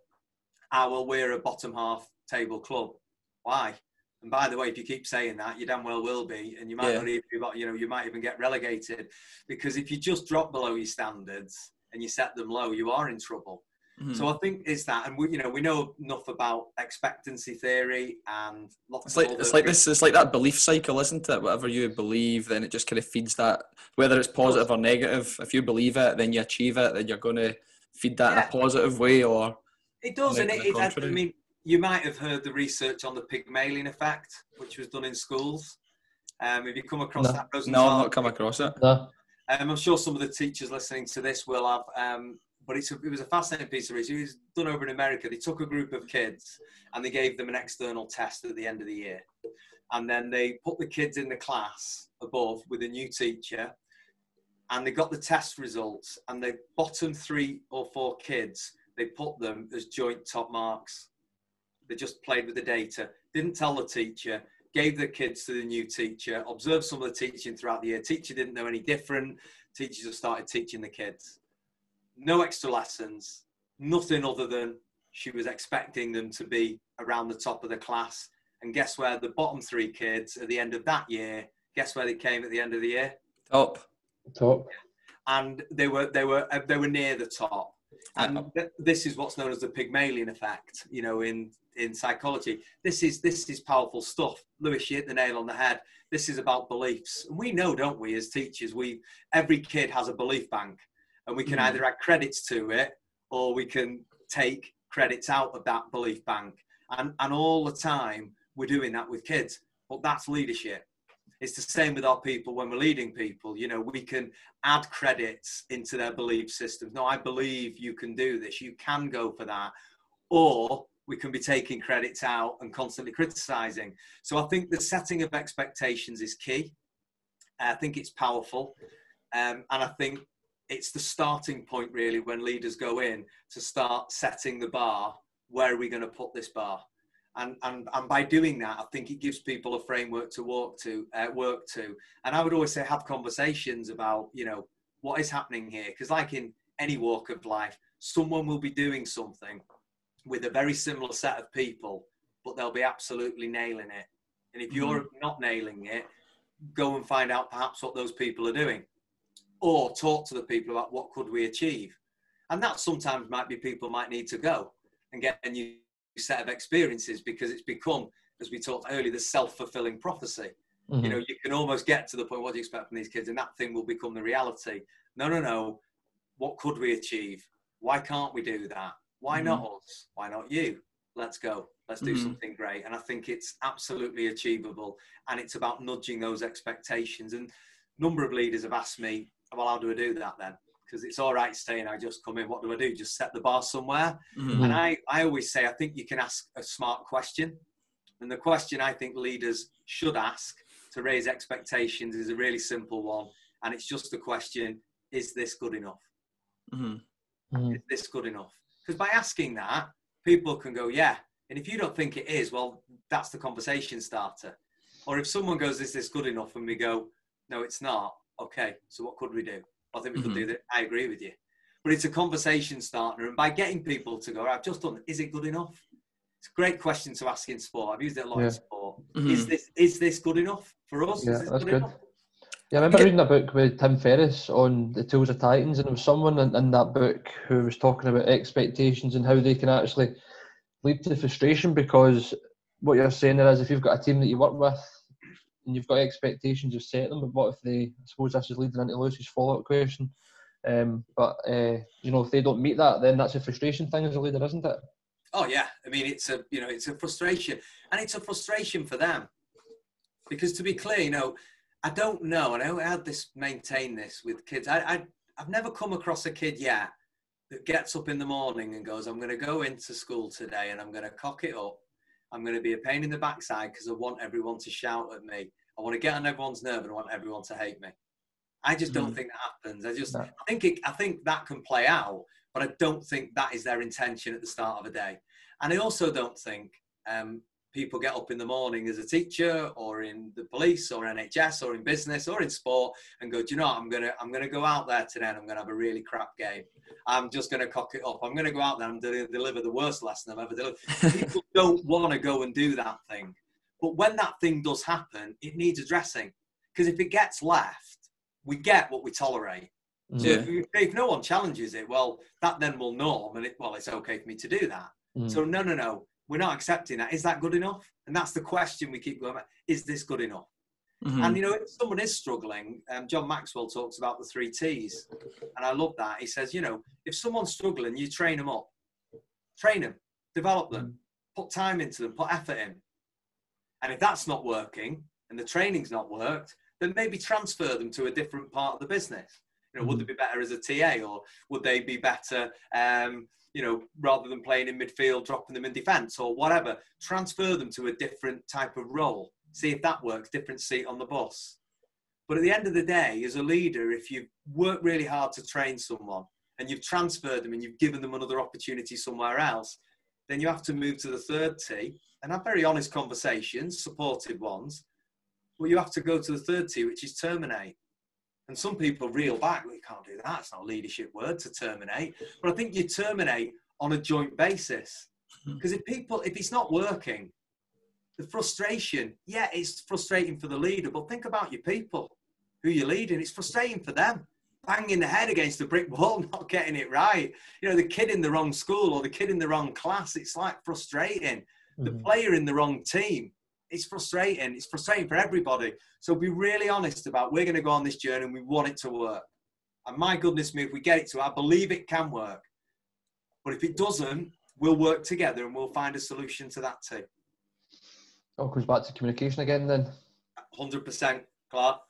ah, well, we're a bottom half table club. Why? And by the way, if you keep saying that, you damn well will be, and you might Yeah. not even, you know, you might even get relegated, because if you just drop below your standards and you set them low, you are in trouble. Mhm. So I think it's that, and we, you know, we know enough about expectancy theory and lots It's of like other it's like this. It's like that belief cycle, isn't it? Whatever you believe, then it just kind of feeds that. Whether it's positive or negative, if you believe it, then you achieve it. Then you're going to feed that in a positive way, or It does, and it, it, I mean, you might have heard the research on the Pygmalion effect, which was done in schools. Um, have you come across No. that? no, I've not come across it. No. Um, I'm sure some of the teachers listening to this will have, um, but it's a, it was a fascinating piece of research. It was done over in America. They took a group of kids and they gave them an external test at the end of the year. And then they put the kids in the class above with a new teacher and they got the test results. And the bottom three or four kids, they put them as joint top marks. They just played with the data, didn't tell the teacher, gave the kids to the new teacher, observed some of the teaching throughout the year. Teacher didn't know any different. Teachers just started teaching the kids. No extra lessons, nothing other than she was expecting them to be around the top of the class. And guess where the bottom three kids at the end of that year, guess where they came at the end of the year? Top. Top. and they were they were uh, they were near the top and th- this is what's known as the pygmalion effect you know in in psychology. This is this is powerful stuff. Lewis you hit the nail on the head. This is about beliefs. And we know don't we as teachers we every kid has a belief bank and we can Mhm. either add credits to it or we can take credits out of that belief bank. And and all the time we're doing that with kids. But that's leadership. It's the same with our people when we're leading people. You know we can add credits into their belief systems. No i believe you can do this. You can go for that. Or we can be taking credits out and constantly criticizing. So i think the setting of expectations is key. I think it's powerful. Um, and i think it's the starting point really when leaders go in to start setting the bar where are we going to put this bar? And, and and by doing that, I think it gives people a framework to walk to uh, work to. And I would always say have conversations about you know what is happening here? Because like in any walk of life, someone will be doing something with a very similar set of people, but they'll be absolutely nailing it. And if you're not nailing it, go and find out perhaps what those people are doing, or talk to the people about what could we achieve. And that sometimes might be people might need to go and get a new set of experiences because it's become, as we talked earlier, the self-fulfilling prophecy. Mhm. You know, you can almost get to the point, what do you expect from these kids? And that thing will become the reality. No, no, no. What could we achieve? Why can't we do that? Why not us? Why not you? Let's go. Let's do Mhm. something great. And I think it's absolutely achievable. And it's about nudging those expectations. And a number of leaders have asked me, well, how do I do that then? Because it's all right saying I just come in. What do I do? Just set the bar somewhere. Mhm. And I, I always say, I think you can ask a smart question. And the question I think leaders should ask to raise expectations is a really simple one. And it's just the question is this good enough? Mhm. Mhm. Is this good enough? Because by asking that, people can go, yeah. And if you don't think it is, well, that's the conversation starter. Or if someone goes, is this good enough? And we go, no, it's not. Okay, so what could we do? I think we could do that. I agree with you. But it's a conversation starter. And by getting people to go, I've just done, is it good enough? It's a great question to ask in sport. I've used it a lot Yeah. in sport. Mhm. Is this is this good enough for us? Yeah, is this that's good, good. enough? Yeah, I remember reading a book with Tim Ferriss on the tools of Titans, and there was someone in, in that book who was talking about expectations and how they can actually lead to frustration because what you're saying there is if you've got a team that you work with and you've got expectations, you've set them, but what if they, I suppose this is leading into Lewis's follow up question, um, but uh, you know, if they don't meet that, then that's a frustration thing as a leader, isn't it? Oh yeah, I mean it's a you know it's a frustration, and it's a frustration for them. Because to be clear, you know, I don't know, and I had this maintain this with kids. I, I I've never come across a kid yet that gets up in the morning and goes, "I'm going to go into school today and I'm going to cock it up. I'm going to be a pain in the backside because I want everyone to shout at me. I want to get on everyone's nerve and I want everyone to hate me." I just don't Mhm. think that happens. I just No. I think it, I think that can play out, but I don't think that is their intention at the start of a day. And I also don't think um, people get up in the morning as a teacher or in the police or NHS or in business or in sport and go, do you know what? I'm gonna I'm gonna go out there today and I'm gonna have a really crap game. I'm just gonna cock it up. I'm gonna go out there and deliver the worst lesson I've ever delivered. people don't want to go and do that thing, but when that thing does happen, it needs addressing because if it gets left, we get what we tolerate. So if, if no one challenges it, well, that then will norm, and it, well, it's okay for me to do that. Mm. So no, no, no, we're not accepting that. Is that good enough? And that's the question we keep going back. Is this good enough? Mhm. And you know, if someone is struggling, um, John Maxwell talks about the three T's, and I love that. He says, you know, if someone's struggling, you train them up, train them, develop them, put time into them, put effort in. And if that's not working and the training's not worked, then maybe transfer them to a different part of the business. You know, would they be better as a TA, or would they be better, um, you know, rather than playing in midfield, dropping them in defence, or whatever? Transfer them to a different type of role. See if that works. Different seat on the bus. But at the end of the day, as a leader, if you've worked really hard to train someone and you've transferred them and you've given them another opportunity somewhere else, then you have to move to the third T and have very honest conversations, supported ones. But you have to go to the third T, which is terminate. And some people reel back, we can't do that. It's not a leadership word to terminate. But I think you terminate on a joint basis. Because if people, if it's not working, the frustration, yeah, it's frustrating for the leader, but think about your people who you're leading. It's frustrating for them. Banging the head against the brick wall, not getting it right. You know, the kid in the wrong school or the kid in the wrong class, it's like frustrating. The Mhm. player in the wrong team, it's frustrating. It's frustrating for everybody. So be really honest about we're going to go on this journey and we want it to work. And my goodness me, if we get it to, I believe it can work. But if it doesn't, we'll work together and we'll find a solution to that too. All comes back to communication again then. 100%, Clark.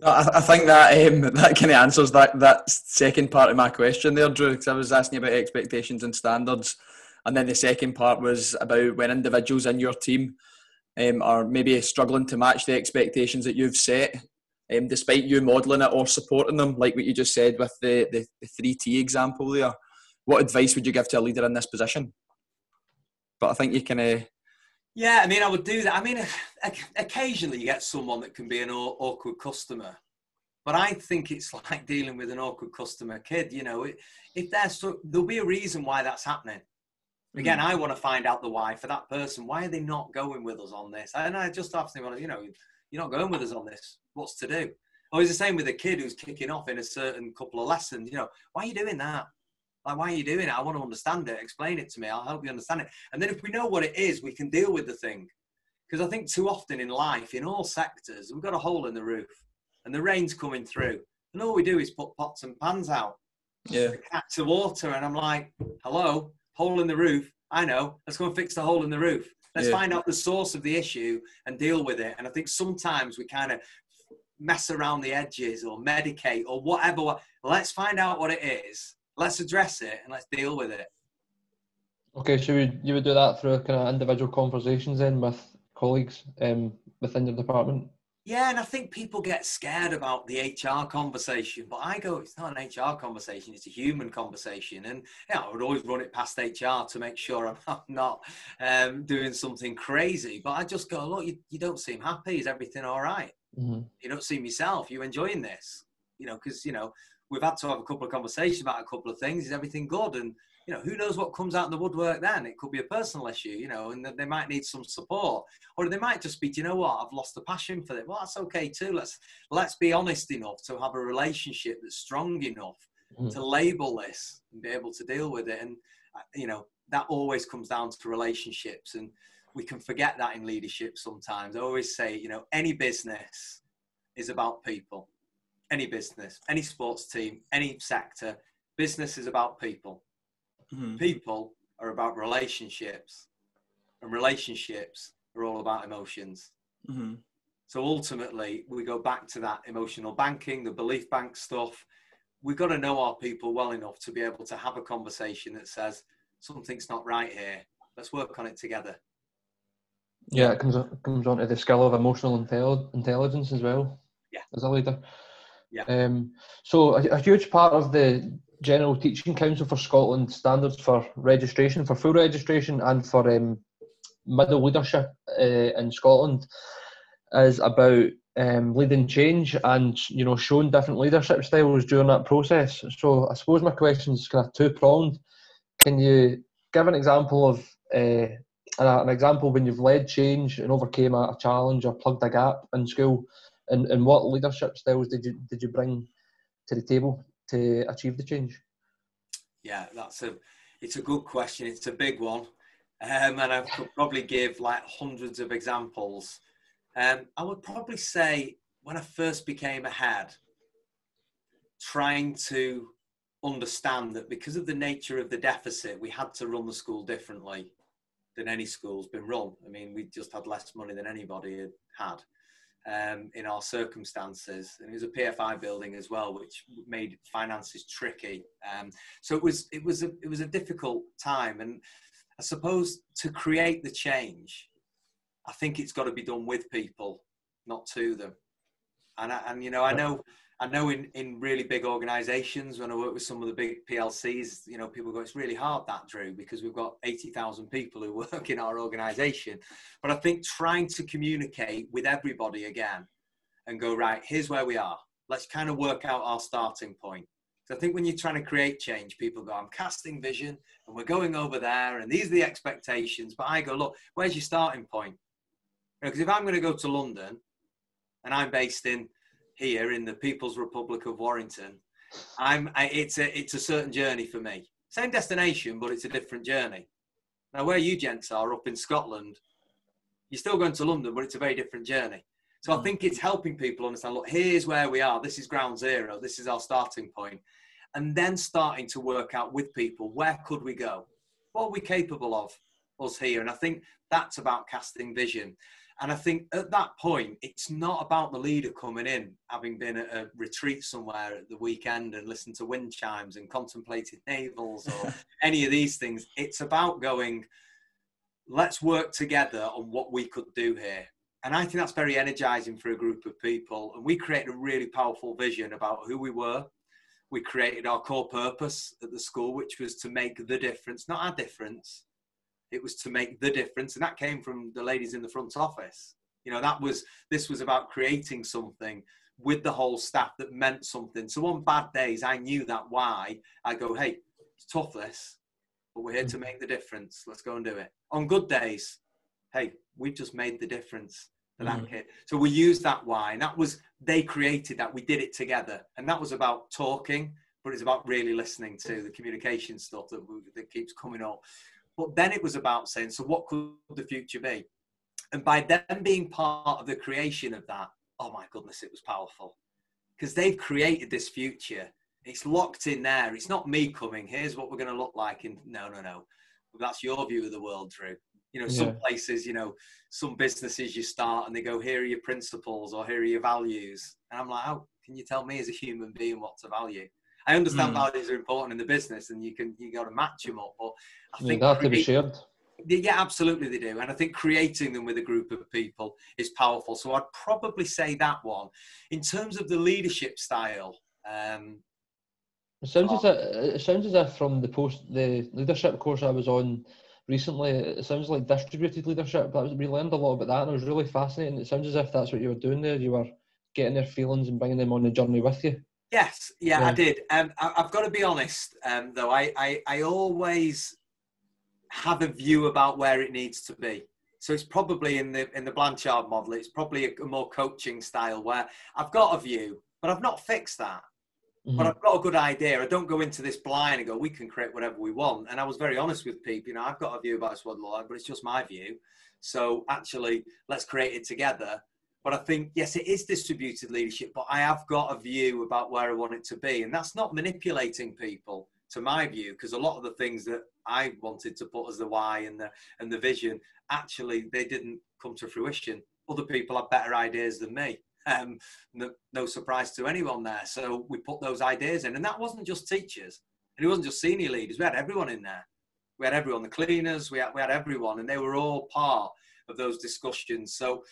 No, I, I think that um, that kind of answers that that second part of my question there, Drew. Because I was asking about expectations and standards, and then the second part was about when individuals in your team um, are maybe struggling to match the expectations that you've set, um, despite you modelling it or supporting them, like what you just said with the the, the three T example there. What advice would you give to a leader in this position? But I think you can. Uh, Yeah, I mean, I would do that. I mean, occasionally you get someone that can be an awkward customer, but I think it's like dealing with an awkward customer kid. You know, if they're there'll be a reason why that's happening. Again, mm. I want to find out the why for that person. Why are they not going with us on this? And I just to, want to, you know, you're not going with us on this. What's to do? Or it's the same with a kid who's kicking off in a certain couple of lessons. You know, why are you doing that? Like, why are you doing it? I want to understand it. Explain it to me. I'll help you understand it. And then if we know what it is, we can deal with the thing. Because I think too often in life, in all sectors, we've got a hole in the roof and the rain's coming through. And all we do is put pots and pans out, yeah. the cats of water. And I'm like, hello, hole in the roof. I know. Let's go and fix the hole in the roof. Let's Yeah. find out the source of the issue and deal with it. And I think sometimes we kind of mess around the edges or medicate or whatever. Let's find out what it is. Let's address it and let's deal with it. Okay, so you, you would do that through kind of individual conversations then with colleagues um, within your department? Yeah, and I think people get scared about the HR conversation, but I go, it's not an HR conversation, it's a human conversation. And yeah, I would always run it past HR to make sure I'm not, um, doing something crazy. But I just go, look, you, you don't seem happy. Is everything all right? Mm-hmm. You don't seem yourself. You enjoying this? You know, because, you know, we've had to have a couple of conversations about a couple of things. Is everything good? And, you know, who knows what comes out in the woodwork then? It could be a personal issue, you know, and they might need some support, or they might just be, do you know what? I've lost the passion for it. Well, that's okay too. Let's let's be honest enough to have a relationship that's strong enough Mhm. to label this and be able to deal with it. And uh, you know, that always comes down to relationships, and we can forget that in leadership sometimes. I always say, you know, any business is about people. Any business, any sports team, any sector, business is about people Mhm. people are about relationships and relationships are all about emotions Mhm. so ultimately we go back to that emotional banking the belief bank stuff we've got to know our people well enough to be able to have a conversation that says something's not right here let's work on it together Yeah, it comes on, comes on to the skill of emotional intel- intelligence as well. Yeah. As a leader. Yeah. Um, so a, a huge part of the General Teaching Council for Scotland standards for registration, for full registration, and for um, middle leadership uh, in Scotland is about um, leading change and you know showing different leadership styles during that process. So I suppose my question is kind of two pronged. Can you give an example of uh, an example when you've led change and overcame a, challenge or plugged a gap in school, and, and what leadership styles did you did you bring to the table to achieve the change? Yeah, that's a it's a good question. It's a big one, um, and I could probably give like hundreds of examples. Um, I would probably say when I first became a head, trying to understand that because of the nature of the deficit, we had to run the school differently than any school's been run. I mean, we just had less money than anybody had had um, in our circumstances, and it was a PFI building as well, which made finances tricky. Um, so it was it was a it was a difficult time, and I suppose to create the change, I think it's got to be done with people, not to them. And I, and you know, I know I know in, in really big organizations, when I work with some of the big PLCs, you know, people go, it's really hard that, Drew, because we've got 80,000 people who work in our organization. But I think trying to communicate with everybody again and go, right, here's where we are. Let's kind of work out our starting point. So I think when you're trying to create change, people go, I'm casting vision and we're going over there and these are the expectations. But I go, look, where's your starting point? Because if I'm going to go to London and I'm based in here in the People's Republic of Warrington, I'm I, it's a it's a certain journey for me. Same destination, but it's a different journey. Now, where you gents are up in Scotland, you're still going to London, but it's a very different journey. So I mm. think it's helping people understand. Look, here's where we are. This is ground zero. This is our starting point. point, and then starting to work out with people where could we go, what are we capable of, us here. And I think that's about casting vision. And I think at that point, it's not about the leader coming in, having been at a retreat somewhere at the weekend and listened to wind chimes and contemplated navels or any of these things. It's about going, let's work together on what we could do here. And I think that's very energizing for a group of people. And we created a really powerful vision about who we were. We created our core purpose at the school, which was to make the difference, not our difference, it was to make the difference, and that came from the ladies in the front office. You know, that was this was about creating something with the whole staff that meant something. So on bad days, I knew that why I go, hey, it's tough this, but we're here to make the difference. Let's go and do it. On good days, hey, we've just made the difference for that mm. kid. So we used that why, and that was they created that. We did it together, and that was about talking, but it's about really listening to the communication stuff that, that keeps coming up. But then it was about saying, so what could the future be? And by them being part of the creation of that, oh my goodness, it was powerful. Because they've created this future. It's locked in there. It's not me coming, here's what we're going to look like. And no, no, no. That's your view of the world, Drew. You know, some places, you know, some businesses you start and they go, here are your principles or here are your values. And I'm like, how can you tell me as a human being what to value? I understand mm. values are important in the business, and you can you got to match them up. But I think they have to be shared. Yeah, absolutely they do, and I think creating them with a group of people is powerful. So I'd probably say that one. In terms of the leadership style, um, it sounds as if, it sounds as if from the post the leadership course I was on recently, it sounds like distributed leadership. But we learned a lot about that, and it was really fascinating. It sounds as if that's what you were doing there. You were getting their feelings and bringing them on the journey with you. Yes, yeah, yeah. I did. Um, I, have got to be honest, um, though. I, I, I always have a view about where it needs to be. So it's probably in the in the Blanchard model. It's probably a, more coaching style where I've got a view, but I've not fixed that. Mm-hmm. But I've got a good idea. I don't go into this blind and go, we can create whatever we want. And I was very honest with people. You know, I've got a view about Swaddle but it's just my view. So actually, let's create it together but I think, yes, it is distributed leadership, but I have got a view about where I want it to be. And that's not manipulating people, to my view, because a lot of the things that I wanted to put as the why and the, and the vision, actually, they didn't come to fruition. Other people have better ideas than me. Um, no, no surprise to anyone there. So we put those ideas in. And that wasn't just teachers, and it wasn't just senior leaders. We had everyone in there. We had everyone, the cleaners, we had, we had everyone, and they were all part of those discussions. So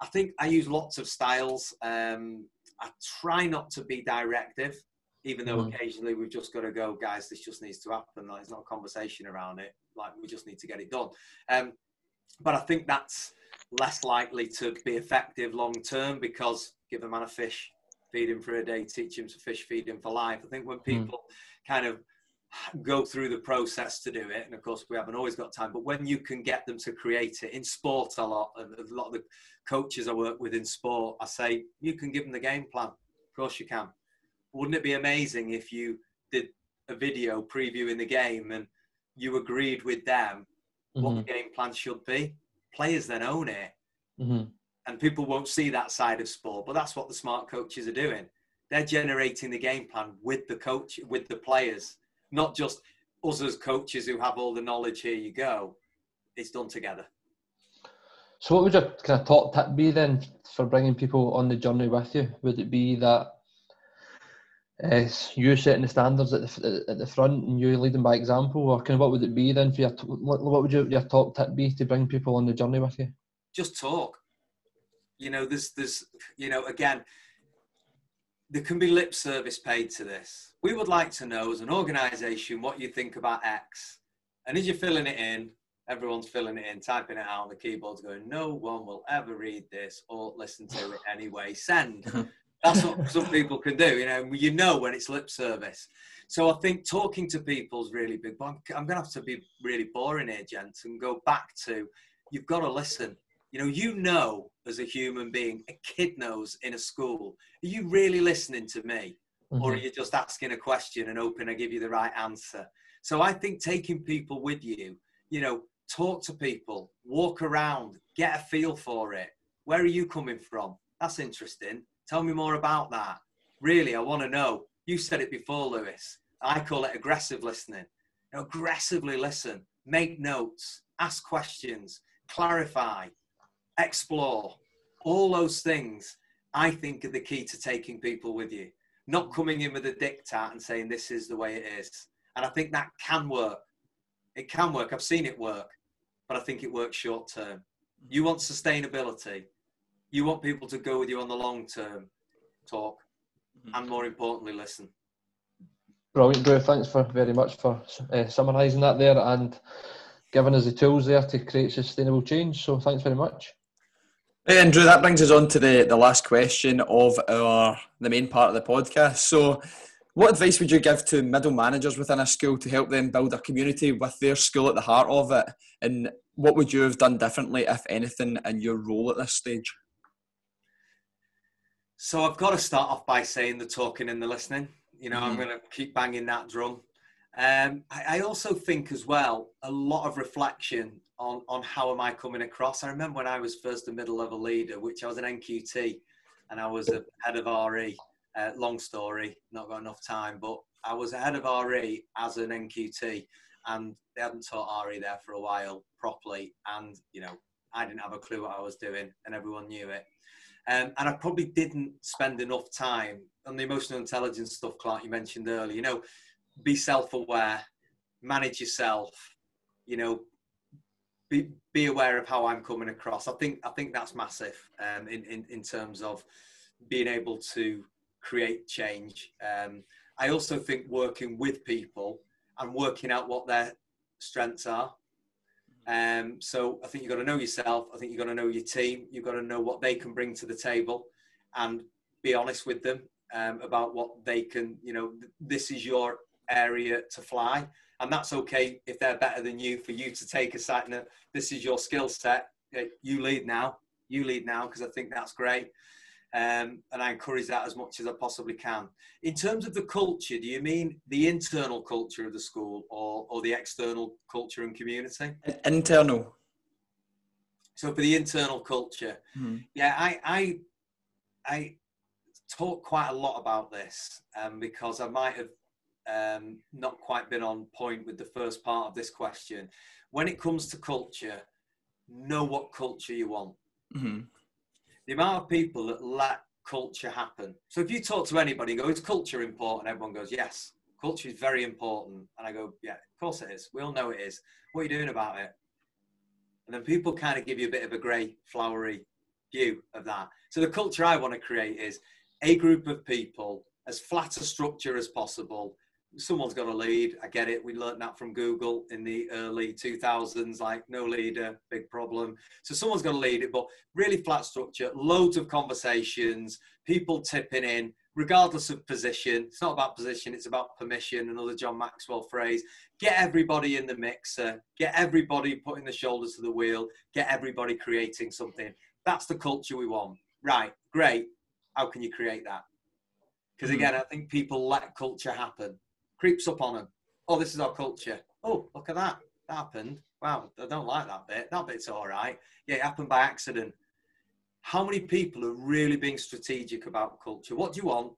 I think I use lots of styles. Um, I try not to be directive, even though mm. occasionally we've just got to go, guys, this just needs to happen. Like, there's not a conversation around it. Like, we just need to get it done. Um, but I think that's less likely to be effective long term because give a man a fish, feed him for a day, teach him to fish, feed him for life. I think when hmm. people mm. kind of go through the process to do it, and of course we haven't always got time, but when you can get them to create it in sport a lot, a lot of the coaches I work with in sport, I say you can give them the game plan. Of course you can. Wouldn't it be amazing if you did a video previewing the game and you agreed with them mm-hmm. what the mm-hmm. game plan should be? Players then own it. Mm-hmm. And people won't see that side of sport, but that's what the smart coaches are doing. They're generating the game plan with the coach, with the players, not just us as coaches who have all the knowledge. Here you go. It's done together. So, what would your kind of top tip be then for bringing people on the journey with you? Would it be that eh, it's you setting the standards at the at the front and you leading by example, or kind of what would it be then for your what would your, your top tip be to bring people on the journey with you? Just talk. You know, there's there's you know again, there can be lip service paid to this. We would like to know as an organisation what you think about X, and as you're filling it in, everyone's filling it in, typing it out on the keyboards, going, no one will ever read this or listen to it anyway. Send. Uh-huh. That's what some people can do, you know. You know when it's lip service. So I think talking to people is really big. But I'm, I'm going to have to be really boring here, gents, and go back to you've got to listen. You know, you know as a human being, a kid knows in a school. Are you really listening to me, mm-hmm. or are you just asking a question and hoping I give you the right answer? So I think taking people with you, you know, talk to people, walk around, get a feel for it. Where are you coming from? That's interesting. Tell me more about that. Really, I want to know. You said it before, Lewis. I call it aggressive listening. Aggressively listen, make notes, ask questions, clarify, explore. All those things, I think, are the key to taking people with you. Not coming in with a diktat and saying this is the way it is. And I think that can work. It can work. I've seen it work, but I think it works short term. You want sustainability you want people to go with you on the long term, talk, mm-hmm. and more importantly, listen. Brilliant, Drew. Thanks for very much for uh, summarising that there and giving us the tools there to create sustainable change. So thanks very much. Hey, Andrew, that brings us on to the, the last question of our the main part of the podcast. So, what advice would you give to middle managers within a school to help them build a community with their school at the heart of it? And what would you have done differently, if anything, in your role at this stage? So I've got to start off by saying the talking and the listening. You know, mm-hmm. I'm going to keep banging that drum. Um, I, I, also think as well a lot of reflection on on how am I coming across. I remember when I was first a middle level leader, which I was an NQT, and I was a head of RE. Uh, long story, not got enough time, but I was a head of RE as an NQT, and they hadn't taught RE there for a while properly, and you know I didn't have a clue what I was doing, and everyone knew it. Um, and I probably didn't spend enough time on the emotional intelligence stuff, Clark, you mentioned earlier. You know, be self aware, manage yourself, you know, be, be aware of how I'm coming across. I think I think that's massive um, in, in, in terms of being able to create change. Um, I also think working with people and working out what their strengths are um, so I think you've got to know yourself. I think you've got to know your team. You've got to know what they can bring to the table and be honest with them um, about what they can, you know, this is your area to fly. And that's okay if they're better than you for you to take a side. This is your skill set. You lead now. You lead now because I think that's great. Um, and I encourage that as much as I possibly can. In terms of the culture, do you mean the internal culture of the school or, or the external culture and community? Internal. So for the internal culture, mm-hmm. yeah, I, I, I talk quite a lot about this um, because I might have um, not quite been on point with the first part of this question. When it comes to culture, know what culture you want. Mm-hmm the amount of people that let culture happen. So if you talk to anybody and go, is culture important? Everyone goes, yes, culture is very important. And I go, yeah, of course it is. We all know it is. What are you doing about it? And then people kind of give you a bit of a grey, flowery view of that. So the culture I want to create is a group of people, as flat a structure as possible, someone's got to lead. I get it. We learned that from Google in the early 2000s, like no leader, big problem. So someone's got to lead it, but really flat structure, loads of conversations, people tipping in, regardless of position. It's not about position, it's about permission, another John Maxwell phrase. Get everybody in the mixer, get everybody putting the shoulders to the wheel, get everybody creating something. That's the culture we want. Right, great. How can you create that? Because hmm. again, I think people let culture happen creeps up on them. Oh, this is our culture. Oh, look at that. That happened. Wow, I don't like that bit. That bit's all right. Yeah, it happened by accident. How many people are really being strategic about culture? What do you want?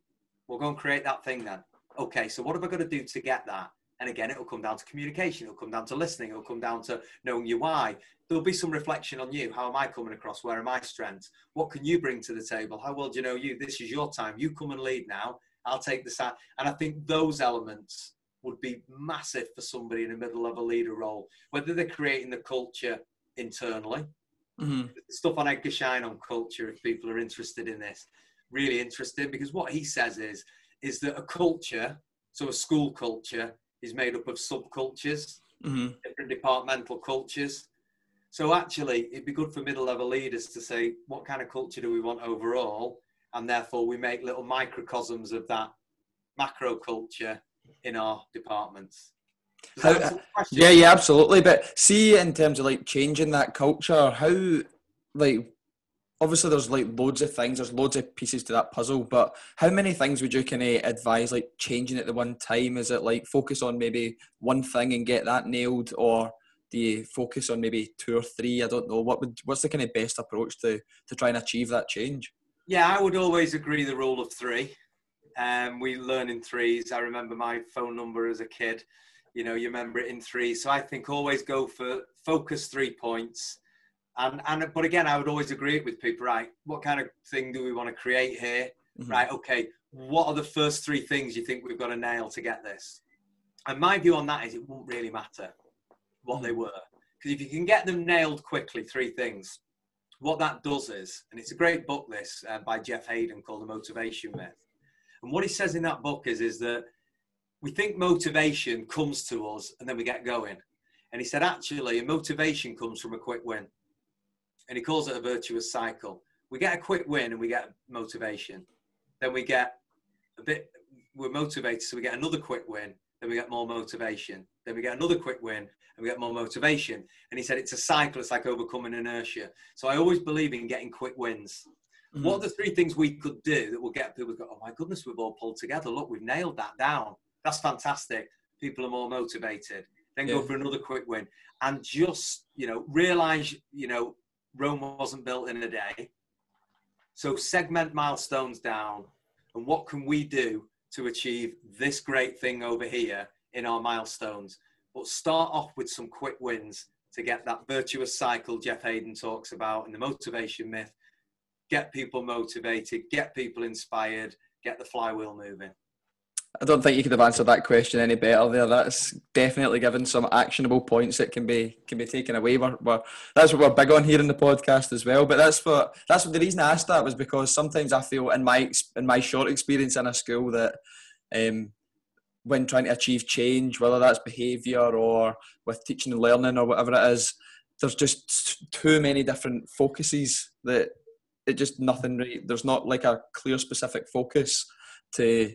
We'll go and create that thing then. Okay, so what have I got to do to get that? And again, it'll come down to communication, it'll come down to listening, it'll come down to knowing your why. There'll be some reflection on you. How am I coming across? Where are my strengths? What can you bring to the table? How well do you know you? This is your time. You come and lead now. I'll take the side. And I think those elements would be massive for somebody in the middle of a leader role, whether they're creating the culture internally. Mm-hmm. Stuff on Edgar Schein on culture, if people are interested in this, really interested, because what he says is, is that a culture, so a school culture, is made up of subcultures, mm-hmm. different departmental cultures. So actually, it'd be good for middle level leaders to say, what kind of culture do we want overall? And therefore we make little microcosms of that macro culture in our departments. How, uh, yeah, yeah, absolutely. But see, in terms of like changing that culture, how like obviously there's like loads of things, there's loads of pieces to that puzzle. But how many things would you kind of advise like changing at the one time? Is it like focus on maybe one thing and get that nailed, or do you focus on maybe two or three? I don't know. What would what's the kind of best approach to to try and achieve that change? Yeah, I would always agree the rule of three. Um, we learn in threes. I remember my phone number as a kid. You know, you remember it in three. So I think always go for focus three points. And and but again, I would always agree with people. Right, what kind of thing do we want to create here? Mm-hmm. Right, okay. What are the first three things you think we've got to nail to get this? And my view on that is it won't really matter what mm-hmm. they were because if you can get them nailed quickly, three things, what that does is, and it's a great book, this uh, by Jeff Haden called The Motivation Myth. And what he says in that book is, is that we think motivation comes to us and then we get going. And he said, actually, motivation comes from a quick win. And he calls it a virtuous cycle. We get a quick win and we get motivation. Then we get a bit, we're motivated, so we get another quick win. Then we get more motivation. Then we get another quick win and we get more motivation. And he said it's a cycle, it's like overcoming inertia. So I always believe in getting quick wins. Mm-hmm. What are the three things we could do that will get people to go, oh my goodness, we've all pulled together. Look, we've nailed that down. That's fantastic. People are more motivated. Then yeah. go for another quick win. And just, you know, realize, you know, Rome wasn't built in a day. So segment milestones down. And what can we do to achieve this great thing over here in our milestones? But start off with some quick wins to get that virtuous cycle Jeff Haden talks about in the motivation myth. Get people motivated, get people inspired, get the flywheel moving. I don't think you could have answered that question any better there. That's definitely given some actionable points that can be can be taken away. We're, we're, that's what we're big on here in the podcast as well. But that's what that's the reason I asked that was because sometimes I feel in my in my short experience in a school that um, when trying to achieve change, whether that's behaviour or with teaching and learning or whatever it is, there's just too many different focuses that it just nothing right. There's not like a clear specific focus to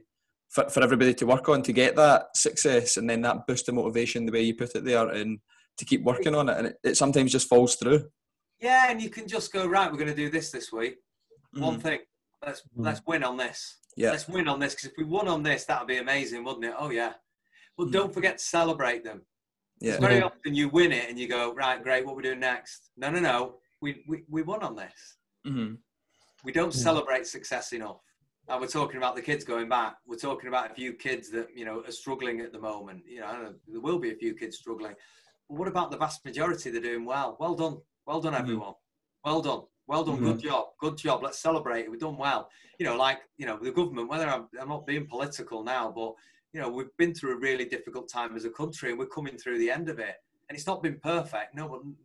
for, for everybody to work on to get that success and then that boost of motivation the way you put it there and to keep working on it and it, it sometimes just falls through. Yeah, and you can just go right. We're going to do this this week. One mm. thing. Let's mm. let's win on this yeah. let's win on this because if we won on this, that would be amazing, wouldn't it? Oh yeah. Well, mm. don't forget to celebrate them. Yeah. Very often you win it and you go, right, great, what we doing next? No, no, no. We we, we won on this. Mm-hmm. We don't yeah. celebrate success enough. And we're talking about the kids going back. We're talking about a few kids that you know are struggling at the moment. You know, there will be a few kids struggling. But what about the vast majority? They're doing well. Well done. Well done, mm-hmm. everyone. Well done. Well done, mm-hmm. good job, good job. Let's celebrate. We've done well. You know, like you know, the government. Whether I'm, I'm not being political now, but you know, we've been through a really difficult time as a country, and we're coming through the end of it. And it's not been perfect. No one,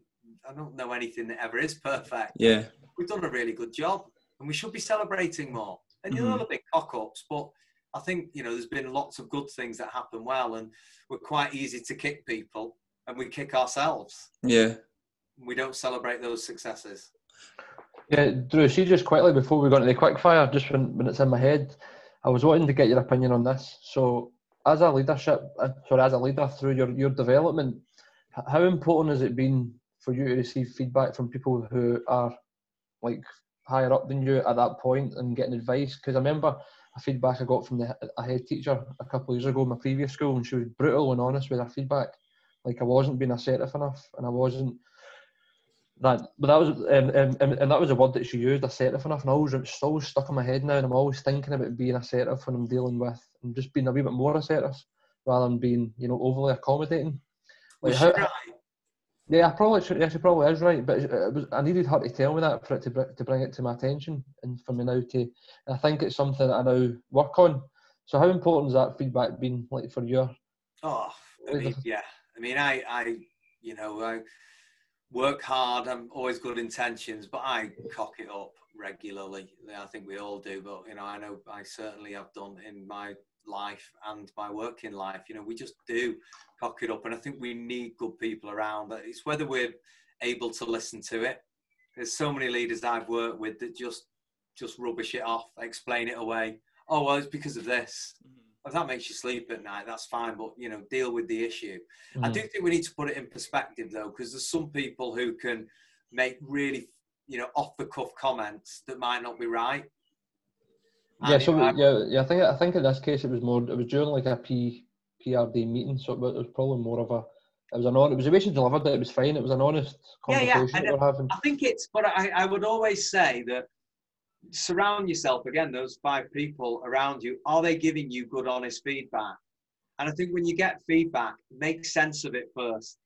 I don't know anything that ever is perfect. Yeah, we've done a really good job, and we should be celebrating more. And you know, mm-hmm. the big cock ups, but I think you know there's been lots of good things that happen well, and we're quite easy to kick people, and we kick ourselves. Yeah. We don't celebrate those successes. Yeah, Drew, see just quickly before we go into the quick fire, just when, when it's in my head, I was wanting to get your opinion on this. So, as a leadership, uh, sorry, as a leader through your, your development, how important has it been for you to receive feedback from people who are like higher up than you at that point and getting advice? Because I remember a feedback I got from the, a head teacher a couple of years ago in my previous school, and she was brutal and honest with her feedback. Like I wasn't being assertive enough, and I wasn't that. But that was, um, um, um, and that was a word that she used, assertive enough. And I always, it's always stuck in my head now, and I'm always thinking about being assertive when I'm dealing with, and just being a wee bit more assertive rather than being, you know, overly accommodating. Like how, right? Yeah, I probably should, yeah, she probably is right, but it was, I needed her to tell me that for it to to bring it to my attention, and for me now to, I think it's something that I now work on. So, how important has that feedback been like for you? Oh, I mean, yeah, I mean, I, I, you know, I work hard. I'm always good intentions, but I cock it up regularly. I think we all do, but you know, I know I certainly have done in my life and my working life. You know, we just do cock it up, and I think we need good people around. But it's whether we're able to listen to it. There's so many leaders I've worked with that just just rubbish it off, explain it away. Oh well, it's because of this. Mm-hmm. If that makes you sleep at night, that's fine. But you know, deal with the issue. Mm-hmm. I do think we need to put it in perspective though, because there's some people who can make really you know off the cuff comments that might not be right yeah, so yeah, yeah, I think I think in this case it was more it was during like a P PRD meeting, so it was probably more of a it was an on, it was a way she delivered it. It was fine. It was an honest conversation yeah, yeah. we're having. I think it's, but I, I would always say that surround yourself again. Those five people around you are they giving you good, honest feedback? And I think when you get feedback, make sense of it first.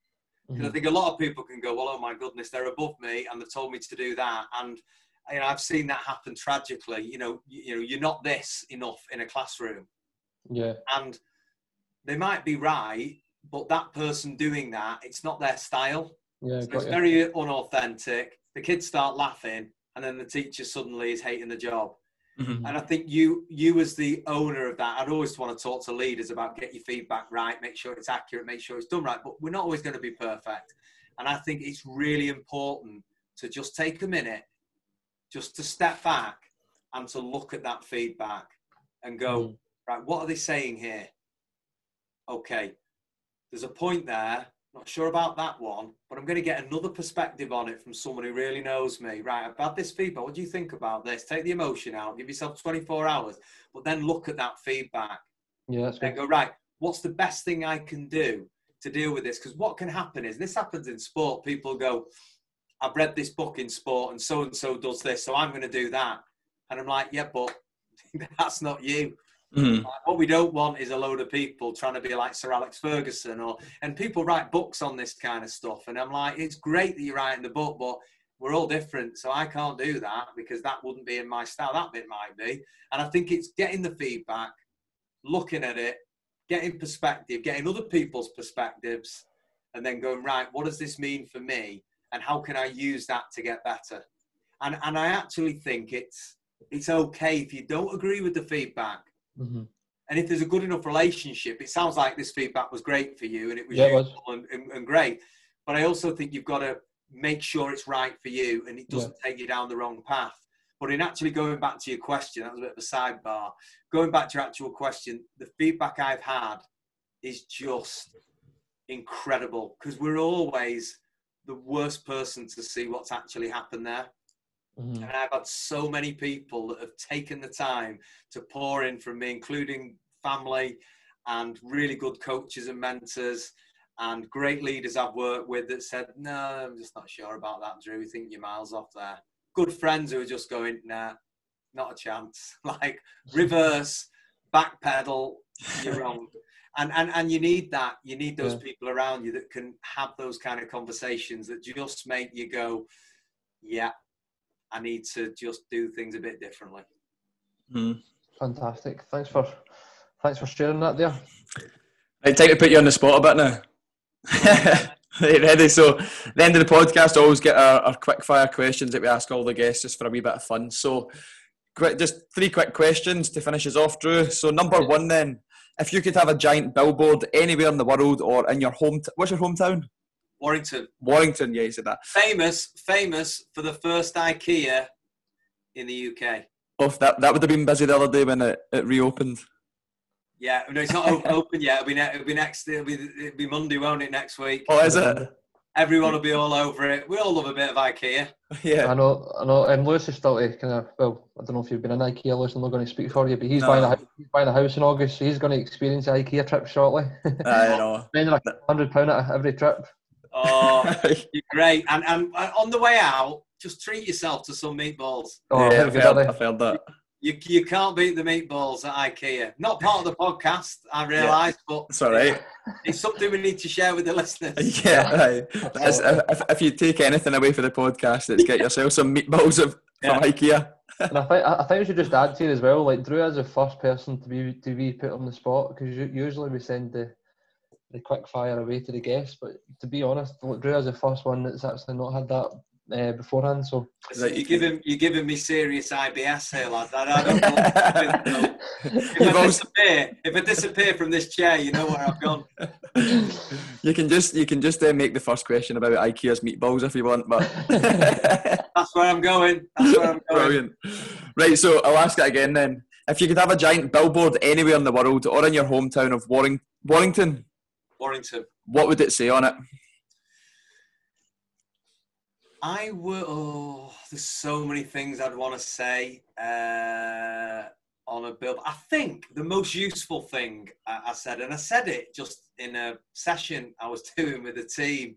Because mm-hmm. I think a lot of people can go, well, oh my goodness, they're above me and they've told me to do that, and you know, I've seen that happen tragically. You know, you, you know, you're not this enough in a classroom. Yeah. And they might be right, but that person doing that, it's not their style. Yeah. So it's you. very unauthentic. The kids start laughing, and then the teacher suddenly is hating the job. Mm-hmm. And I think you, you as the owner of that, I'd always want to talk to leaders about get your feedback right, make sure it's accurate, make sure it's done right. But we're not always going to be perfect. And I think it's really important to just take a minute just to step back and to look at that feedback and go, mm. right, what are they saying here? Okay, there's a point there. Not sure about that one, but I'm going to get another perspective on it from someone who really knows me. Right, I've had this feedback. What do you think about this? Take the emotion out, give yourself 24 hours, but then look at that feedback. Yeah, that's and go, right, what's the best thing I can do to deal with this? Because what can happen is this happens in sport. People go, I've read this book in sport and so and so does this, so I'm going to do that. And I'm like, yeah, but that's not you. Mm-hmm. what we don't want is a load of people trying to be like Sir Alex Ferguson, or and people write books on this kind of stuff. And I'm like, it's great that you're writing the book, but we're all different, so I can't do that because that wouldn't be in my style. That bit might be, and I think it's getting the feedback, looking at it, getting perspective, getting other people's perspectives, and then going right. What does this mean for me? and how can I use that to get better? And and I actually think it's it's okay if you don't agree with the feedback. Mm-hmm. And if there's a good enough relationship, it sounds like this feedback was great for you and it was yeah, useful it was. And, and, and, great. But I also think you've got to make sure it's right for you and it doesn't yeah. take you down the wrong path. But in actually going back to your question, that was a bit of a sidebar. Going back to your actual question, the feedback I've had is just incredible because we're always the worst person to see what's actually happened there. Mm-hmm. And I've had so many people that have taken the time to pour in from me, including family and really good coaches and mentors and great leaders I've worked with that said, No, I'm just not sure about that, Drew. We think you're miles off there. Good friends who are just going, Nah, not a chance. like reverse, backpedal, you're wrong and and and you need that you need those yeah. people around you that can have those kind of conversations that just make you go yeah i need to just do things a bit differently mm. fantastic thanks for thanks for sharing that there right time to put you on the spot a bit now ready so the end of the podcast I always get our, our quick fire questions that we ask all the guests just for a wee bit of fun so quick, just three quick questions to finish us off, Drew. So number one, then, if you could have a giant billboard anywhere in the world or in your home, what's your hometown? Warrington. Warrington, yeah, he said that. Famous, famous for the first IKEA in the UK. Oh, that that would have been busy the other day when it, it reopened. Yeah, no, it's not open yet. It'll be, ne- it'll be next. It'll be, it'll be Monday, won't it? Next week. Oh, is it? Everyone will be all over it. We all love a bit of IKEA. Yeah. I know, I know. And Lewis is still to kind of. Well, I don't know if you've been in IKEA, Lewis. I'm not going to speak for you, but he's No. buying a house, he's buying a house in August, so he's going to experience an IKEA trip shortly. I know. Spending a hundred pound at every trip. Oh, you're great. And and uh, on the way out, just treat yourself to some meatballs. Oh, yeah, I've heard. I've heard that. You you can't beat the meatballs at IKEA. Not part of the podcast, I realise, but It's all right. it's something we need to share with the listeners. Yeah, aye. That's, if, if you take anything away from the podcast, it's get yourself some meatballs of, Yeah. from IKEA. And I think I think we should just add to it as well. Like Drew is the first person to be to be put on the spot because usually we send the the quick fire away to the guests, but to be honest, Drew is the first one that's actually not had that uh, beforehand. So So you're giving you're giving me serious IBS here, lad. I, I don't know. if, You've I also- disappear, if I disappear from this chair, you know where I've gone. you can just you can just uh, make the first question about IKEA's meatballs if you want, but That's where I'm going. That's where I'm going. brilliant. Right, so I'll ask it again then. If you could have a giant billboard anywhere in the world or in your hometown of Warring- Warrington, Warrington. what would it say on it? I will. Oh, there's so many things I'd want to say uh, on a bill. I think the most useful thing I, I said, and I said it just in a session I was doing with the team,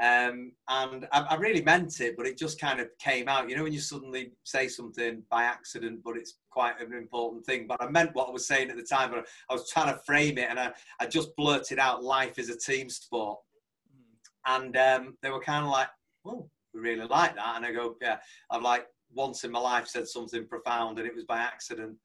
um, and I, I really meant it, but it just kind of came out. You know, when you suddenly say something by accident, but it's quite an important thing. But I meant what I was saying at the time, but I was trying to frame it, and I, I just blurted out, "Life is a team sport," and um, they were kind of like, "Oh." we really like that. And I go, yeah, I've like once in my life said something profound and it was by accident.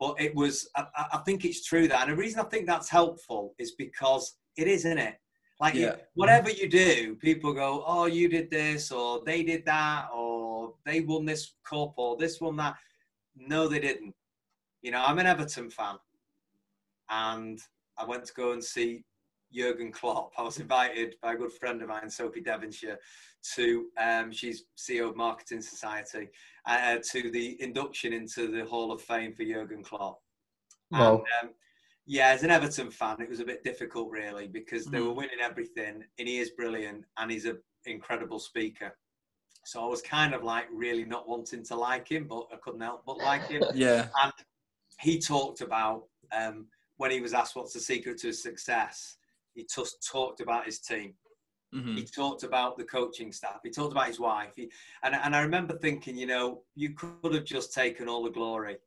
But it was, I, I think it's true that. And the reason I think that's helpful is because it is, isn't it? Like Yeah. whatever you do, people go, oh, you did this or they did that or they won this cup or this won that. No, they didn't. You know, I'm an Everton fan and I went to go and see Jurgen Klopp. I was invited by a good friend of mine, Sophie Devonshire, to um, she's CEO of Marketing Society, uh, to the induction into the Hall of Fame for Jurgen Klopp. Wow. And, um, yeah, as an Everton fan, it was a bit difficult, really, because they were winning everything, and he is brilliant, and he's an incredible speaker. So I was kind of like really not wanting to like him, but I couldn't help but like him Yeah. and he talked about um, when he was asked what's the secret to his success. He just talked about his team. Mhm. He talked about the coaching staff. He talked about his wife. He, and, and I remember thinking, you know, you could have just taken all the glory.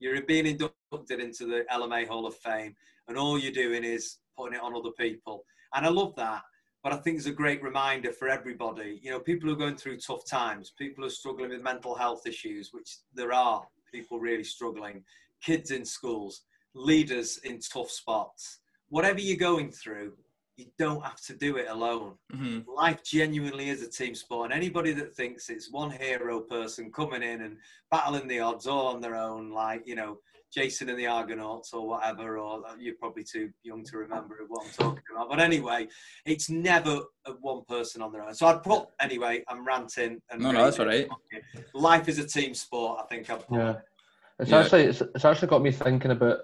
You're being inducted into the LMA Hall of Fame, and all you're doing is putting it on other people. And I love that. But I think it's a great reminder for everybody. You know, people who are going through tough times, people are struggling with mental health issues, which there are people really struggling, kids in schools, leaders in tough spots. Whatever you're going through, you don't have to do it alone. Mhm. Life genuinely is a team sport, and anybody that thinks it's one hero person coming in and battling the odds all on their own, like you know Jason and the Argonauts or whatever, or uh, you're probably too young to remember what I'm talking about. But anyway, it's never one person on their own. So I'd put anyway. I'm ranting. And No, no, that's all right. Life is a team sport. I think I've put. yeah, it's Yeah. actually it's, it's actually got me thinking about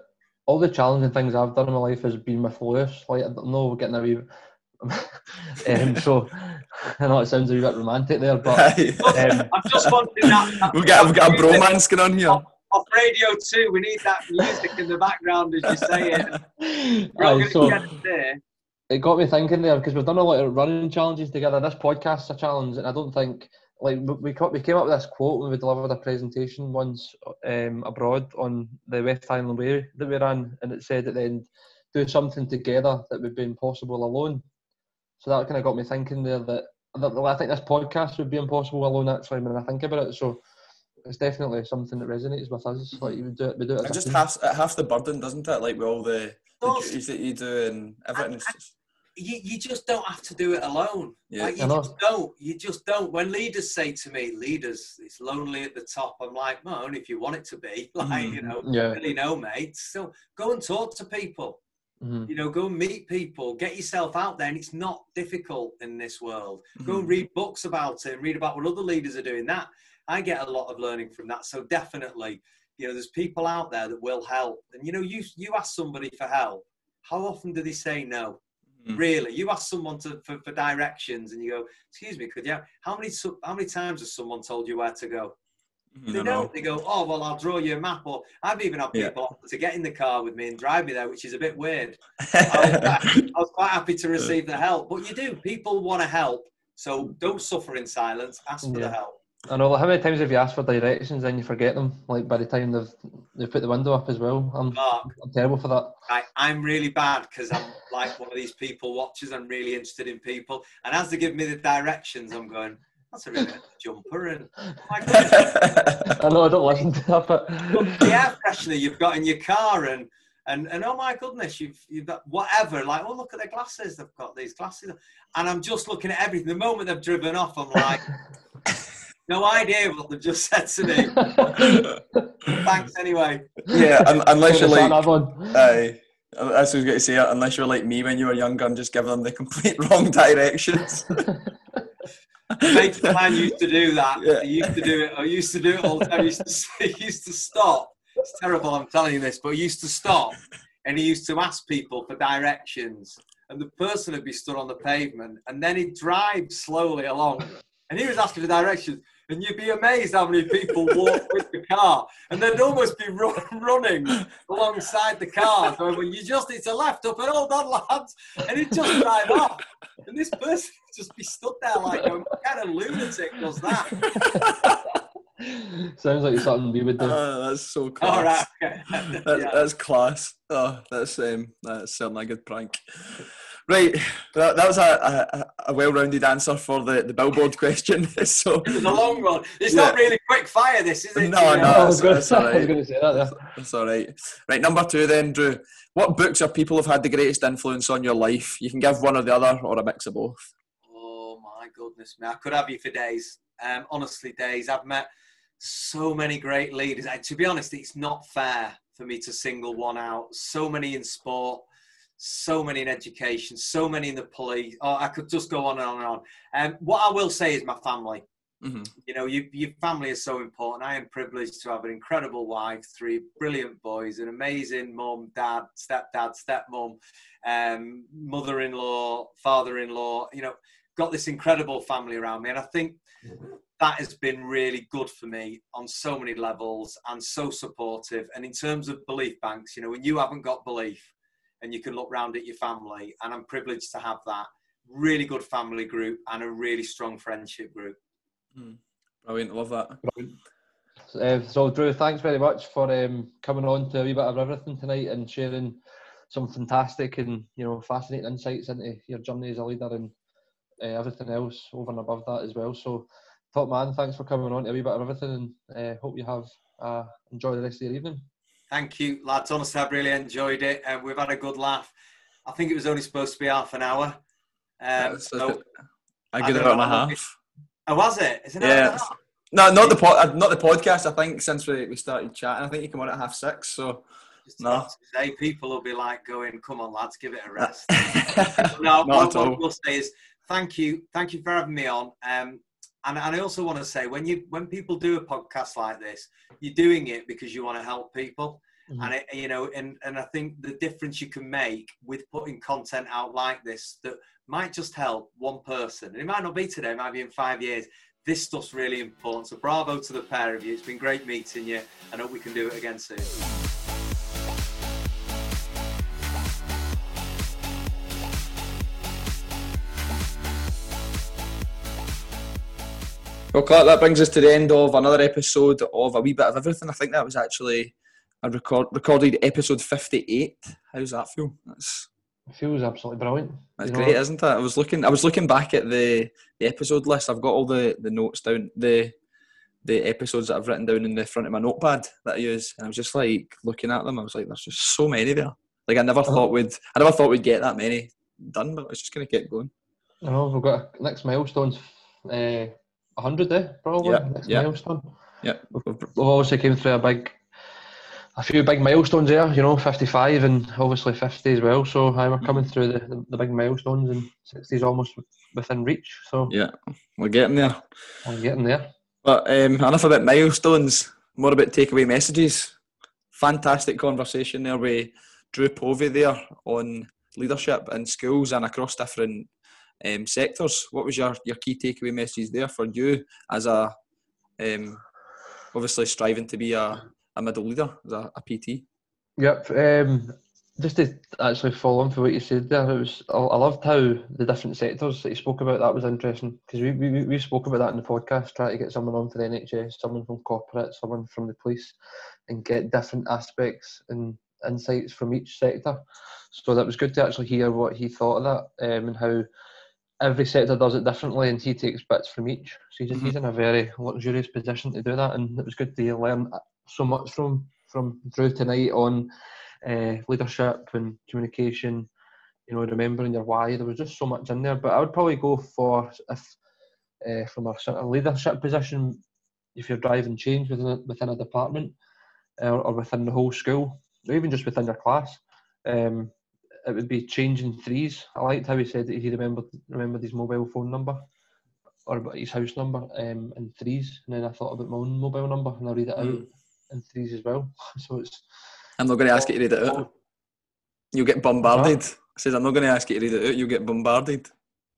all the challenging things I've done in my life has been with Lewis. Like I don't know, we're getting a wee. um, so I know it sounds a wee bit romantic there, but um, I'm just wanting that. that we've got we've got a music bromance going on here. Off radio too, we need that music in the background as you say it. We're all aye, going so- get it there. it got me thinking there because we've done a lot of running challenges together. This podcast's a challenge, and I don't think like we we came up with this quote when we delivered a presentation once um, abroad on the West Island Way that we ran, and it said at the end, "Do something together that would be impossible alone." So that kind of got me thinking there that, that well, I think this podcast would be impossible alone. Actually, when I think about it, so it's definitely something that resonates with us. Like you would do it, we do it. as It just team. half half the burden, doesn't it? Like with all the, the duties that you do and everything. It's just, you, you just don't have to do it alone. Yeah. Like, you know. just don't. You just don't. When leaders say to me, "Leaders, it's lonely at the top," I'm like, "Well, only if you want it to be." Like, you know, Yeah. really no, mate. So go and talk to people. Mhm. You know, go and meet people. Get yourself out there, and it's not difficult in this world. Go Mhm. and read books about it and read about what other leaders are doing. That I get a lot of learning from that. So definitely, you know, there's people out there that will help. And you know, you you ask somebody for help. How often do they say no? Mhm. Really, you ask someone to for, for directions, and you go, "Excuse me, could you?" How many how many times has someone told you where to go? Mhm, They I know. don't. They go, "Oh, well, I'll draw you a map." Or I've even had people offer to get in the car with me and drive me there, which is a bit weird. I was quite happy to receive the help, but you do. People want to help, so don't suffer in silence. Ask for Yeah. the help. I know. Like, how many times have you asked for directions and you forget them? Like by the time they've they've put the window up as well. I'm Mark, I'm terrible for that. I, I'm really bad because I'm like one of these people watchers. I'm really interested in people, and as they give me the directions, I'm going, "That's a really jumper." And oh my I know I don't listen to that, but the air freshener you've got in your car, and and and oh my goodness, you've you've got whatever. Like, oh look at their glasses. They've got these glasses, and I'm just looking at everything. The moment they've driven off, I'm like, no idea what they've just said to me. Thanks anyway. yeah, un- unless you're like, That one. aye. That's what I was going to say. Unless you're like me when you were younger and just give them the complete wrong directions. Mates of used to do that. Yeah. He used to do it. I used to do it all the time. He used to, he used to stop. It's terrible. I'm telling you this, but he used to stop, and he used to ask people for directions. And the person would be stood on the pavement, and then he'd drive slowly along, and he was asking for directions. And you'd be amazed how many people walk with the car, and they'd almost be run, running alongside the car. So well, you just it's a left up and hold on, lads, and he'd just drive off. And this person would just be stood there like, what kind of lunatic was that? Sounds like something we would do. Ah, that's so class. All right, okay. That, Yeah. That's class. Oh, that's um, that's certainly a good prank. Right, that, that was a, a, a well-rounded answer for the, the billboard question. so It was a long one. It's not really quick fire, this, is it? No, Yeah. no. That's- gonna- that's all I was going to say that. Yeah. that's all right. Right, number two then, Drew. What books or people have had the greatest influence on your life? You can give one or the other, or a mix of both. Oh my goodness me, I could have you for days. Um, honestly, days. I've met so many great leaders. And to be honest, it's not fair for me to single one out. So many in sport, so many in education, so many in the police. Oh, I could just go on and on and on. Um, what I will say is my family. hmm You know, you, your family is so important. I am privileged to have an incredible wife, three brilliant boys, an amazing mum, dad, stepdad, stepmom, um, mother-in-law, father-in-law. You know, got this incredible family around me, and I think that has been really good for me on so many levels and so supportive. And in terms of belief banks, you know, when you haven't got belief and you can look round at your family, and I'm privileged to have that really good family group and a really strong friendship group. Brilliant, love that. Uh, so, Drew, thanks very much for um, coming on to a wee bit of everything tonight and sharing some fantastic and you know fascinating insights into your journey as a leader and uh, everything else over and above that as well. So, top man, thanks for coming on to a wee bit of everything, and uh, hope you have uh, enjoy the rest of your evening. Thank you, lads. Honestly, I've really enjoyed it. and we've had a good laugh. I think it was only supposed to be half an hour. Um, so, a I good hour and a half. oh, was it? Is it Yeah. hour and a half? No, not the pod, uh, not the podcast. I think since we, we started chatting, I think you come on at half six. So Just No. about to say, people will be like going, "Come on, lads, give it a rest." not no, what, at all. what we'll say is thank you, thank you for having me on. Um, and, and I also want to say when you when people do a podcast like this, you're doing it because you want to help people. Mhm. And it, you know, and and I think the difference you can make with putting content out like this that might just help one person, and it might not be today, it might be in five years. This stuff's really important. So bravo to the pair of you. It's been great meeting you, and hope we can do it again soon. Well, Clark, that brings us to the end of another episode of A Wee Bit of Everything. I think that was actually a record, recorded episode 58. How's that feel? That's, It feels absolutely brilliant. that's you know. great, isn't it? I was looking I was looking back at the, the episode list. I've got all the, the notes down, the the episodes that I've written down in the front of my notepad that I use. And I was just like looking at them. I was like, there's just so many there. Like I never Uh-huh. thought we'd I never thought we'd get that many done, but it's just going to keep going. I know we've got a, next milestone's uh, 100 eh, probably. Yeah, next yeah. milestone. Yeah. We've, we've obviously came through a big, a few big milestones there. You know, 55 and obviously 50 as well. So uh, we're coming through the, the, the big milestones and 60 is almost within reach. So Yeah, we're getting there. I'm getting there. But um, enough about milestones, more about takeaway messages. Fantastic conversation there with Drew Povey there on leadership in schools and across different um, sectors. What was your, your key takeaway messages there for you as a um, obviously striving to be a, a middle leader, as a, a PT? Yep. Um, just to actually follow on for what you said there, it was I, I loved how the different sectors that you spoke about. That was interesting because we, we we spoke about that in the podcast, trying to get someone on for the NHS, someone from corporate, someone from the police, and get different aspects and insights from each sector. So that was good to actually hear what he thought of that um, and how every sector does it differently, and he takes bits from each. So he's, he's in a very luxurious position to do that, and it was good to learn so much from from Drew tonight on uh, leadership and communication. You know, remembering your why. There was just so much in there, but I would probably go for if uh, from a sort of leadership position, if you're driving change within a, within a department uh, or within the whole school, or even just within your class. Um, it would be changing threes. I liked how he said that he remembered remembered his mobile phone number or his house number um, in threes, and then I thought about my own mobile number and I read it out Mm. In threes as well. So it's I'm not going to ask you to read it out. You'll get bombarded. Says, I'm not going to ask you to read it out. You'll get bombarded.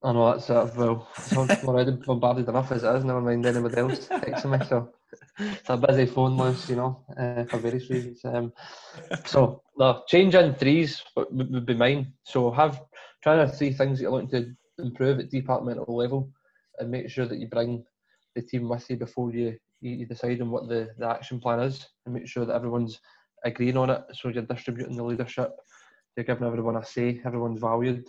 I know that's uh, well, I'm already bombarded enough as it is. Never mind anybody else texting me. So it's a busy phone list, you know, uh, for various reasons. Um, so no, change in threes would, be mine. So have try to see things that you're looking to improve at departmental level, and make sure that you bring the team with you before you you you decide on what the, the action plan is, and make sure that everyone's agreeing on it. So you're distributing the leadership, you're giving everyone a say, everyone's valued.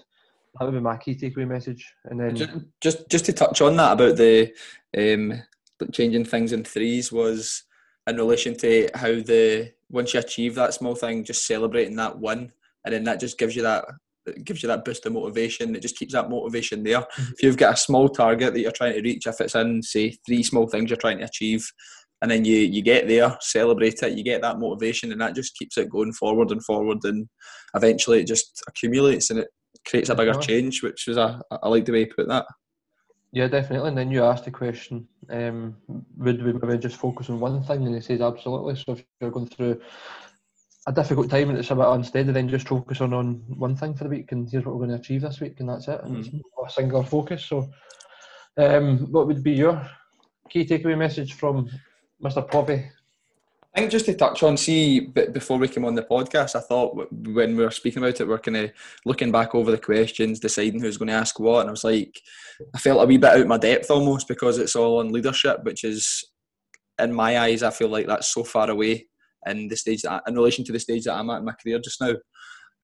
That would be my key takeaway message. And then Just, just, just to touch on that about the um, changing things in threes was in relation to how the once you achieve that small thing, just celebrating that win, and then that just gives you that it gives you that boost of motivation. It just keeps that motivation there. If you've got a small target that you're trying to reach, if it's in say three small things you're trying to achieve, and then you you get there, celebrate it, you get that motivation, and that just keeps it going forward and forward, and eventually it just accumulates and it creates a bigger change, which was a I like the way you put that. Yeah, definitely. And then you asked the question, um, would we maybe just focus on one thing? And he says absolutely. So if you're going through a difficult time and it's a bit unsteady, then just focus on, on one thing for the week and here's what we're going to achieve this week and that's it. And it's a singular focus. So um, what would be your key takeaway message from Mr. Povey? I think just to touch on, see, b- before we came on the podcast, I thought when we were speaking about it, we are kind of looking back over the questions, deciding who's going to ask what, and I was like, I felt a wee bit out of my depth almost because it's all on leadership, which is, in my eyes, I feel like that's so far away in the stage that I, in relation to the stage that I'm at in my career just now.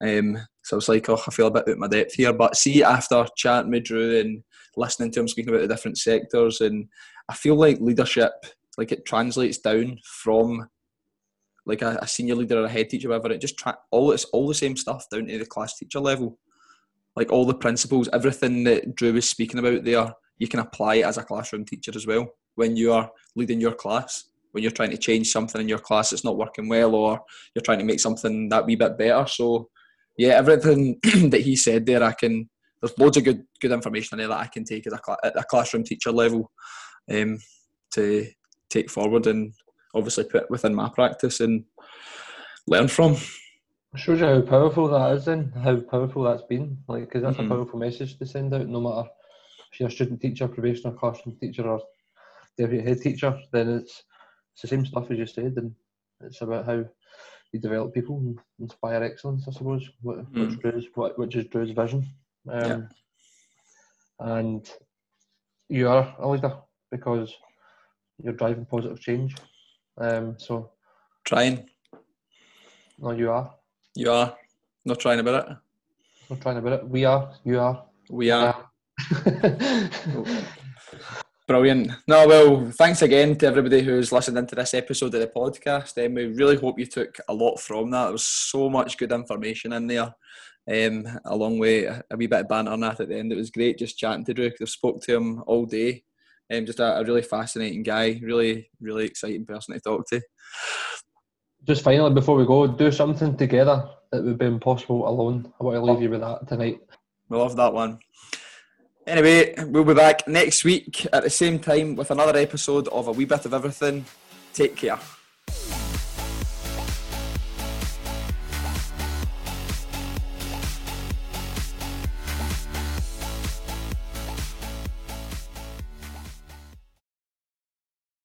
Um, so I was like, oh, I feel a bit out of my depth here. But see, after chatting with Drew and listening to him speaking about the different sectors, and I feel like leadership, like it translates down from like a, a senior leader or a head teacher, whatever. It just tra- all it's all the same stuff down to the class teacher level. Like all the principles, everything that Drew was speaking about there, you can apply it as a classroom teacher as well. When you are leading your class, when you're trying to change something in your class that's not working well, or you're trying to make something that wee bit better. So, yeah, everything that he said there, I can. There's loads of good good information in there that I can take as a, at a classroom teacher level, um, to take forward and obviously put within my practice and learn from. It shows you how powerful that is and how powerful that's been. Like, because that's Mhm. a powerful message to send out, no matter if you're a student teacher, probationer, classroom teacher, or deputy head teacher, then it's, it's the same stuff as you said, and it's about how you develop people and inspire excellence, I suppose, which, which, Mm. Drew's, which is Drew's vision. Um, Yeah. And you are a leader because you're driving positive change. Um, so, Trying. no, you are. You are. Not trying about it. Not trying about it. We are. You are. We are. Yeah. Brilliant. No, well, thanks again to everybody who's listened into this episode of the podcast. Um, we really hope you took a lot from that. There was so much good information in there. um, along with a wee bit of banter and that at the end. It was great just chatting to Drew because I've spoke to him all day. Um, just a, a really fascinating guy, really, really exciting person to talk to. Just finally, before we go, do something together that would be impossible alone. I want to leave you with that tonight. We love that one. Anyway, we'll be back next week at the same time with another episode of A Wee Bit of Everything. Take care.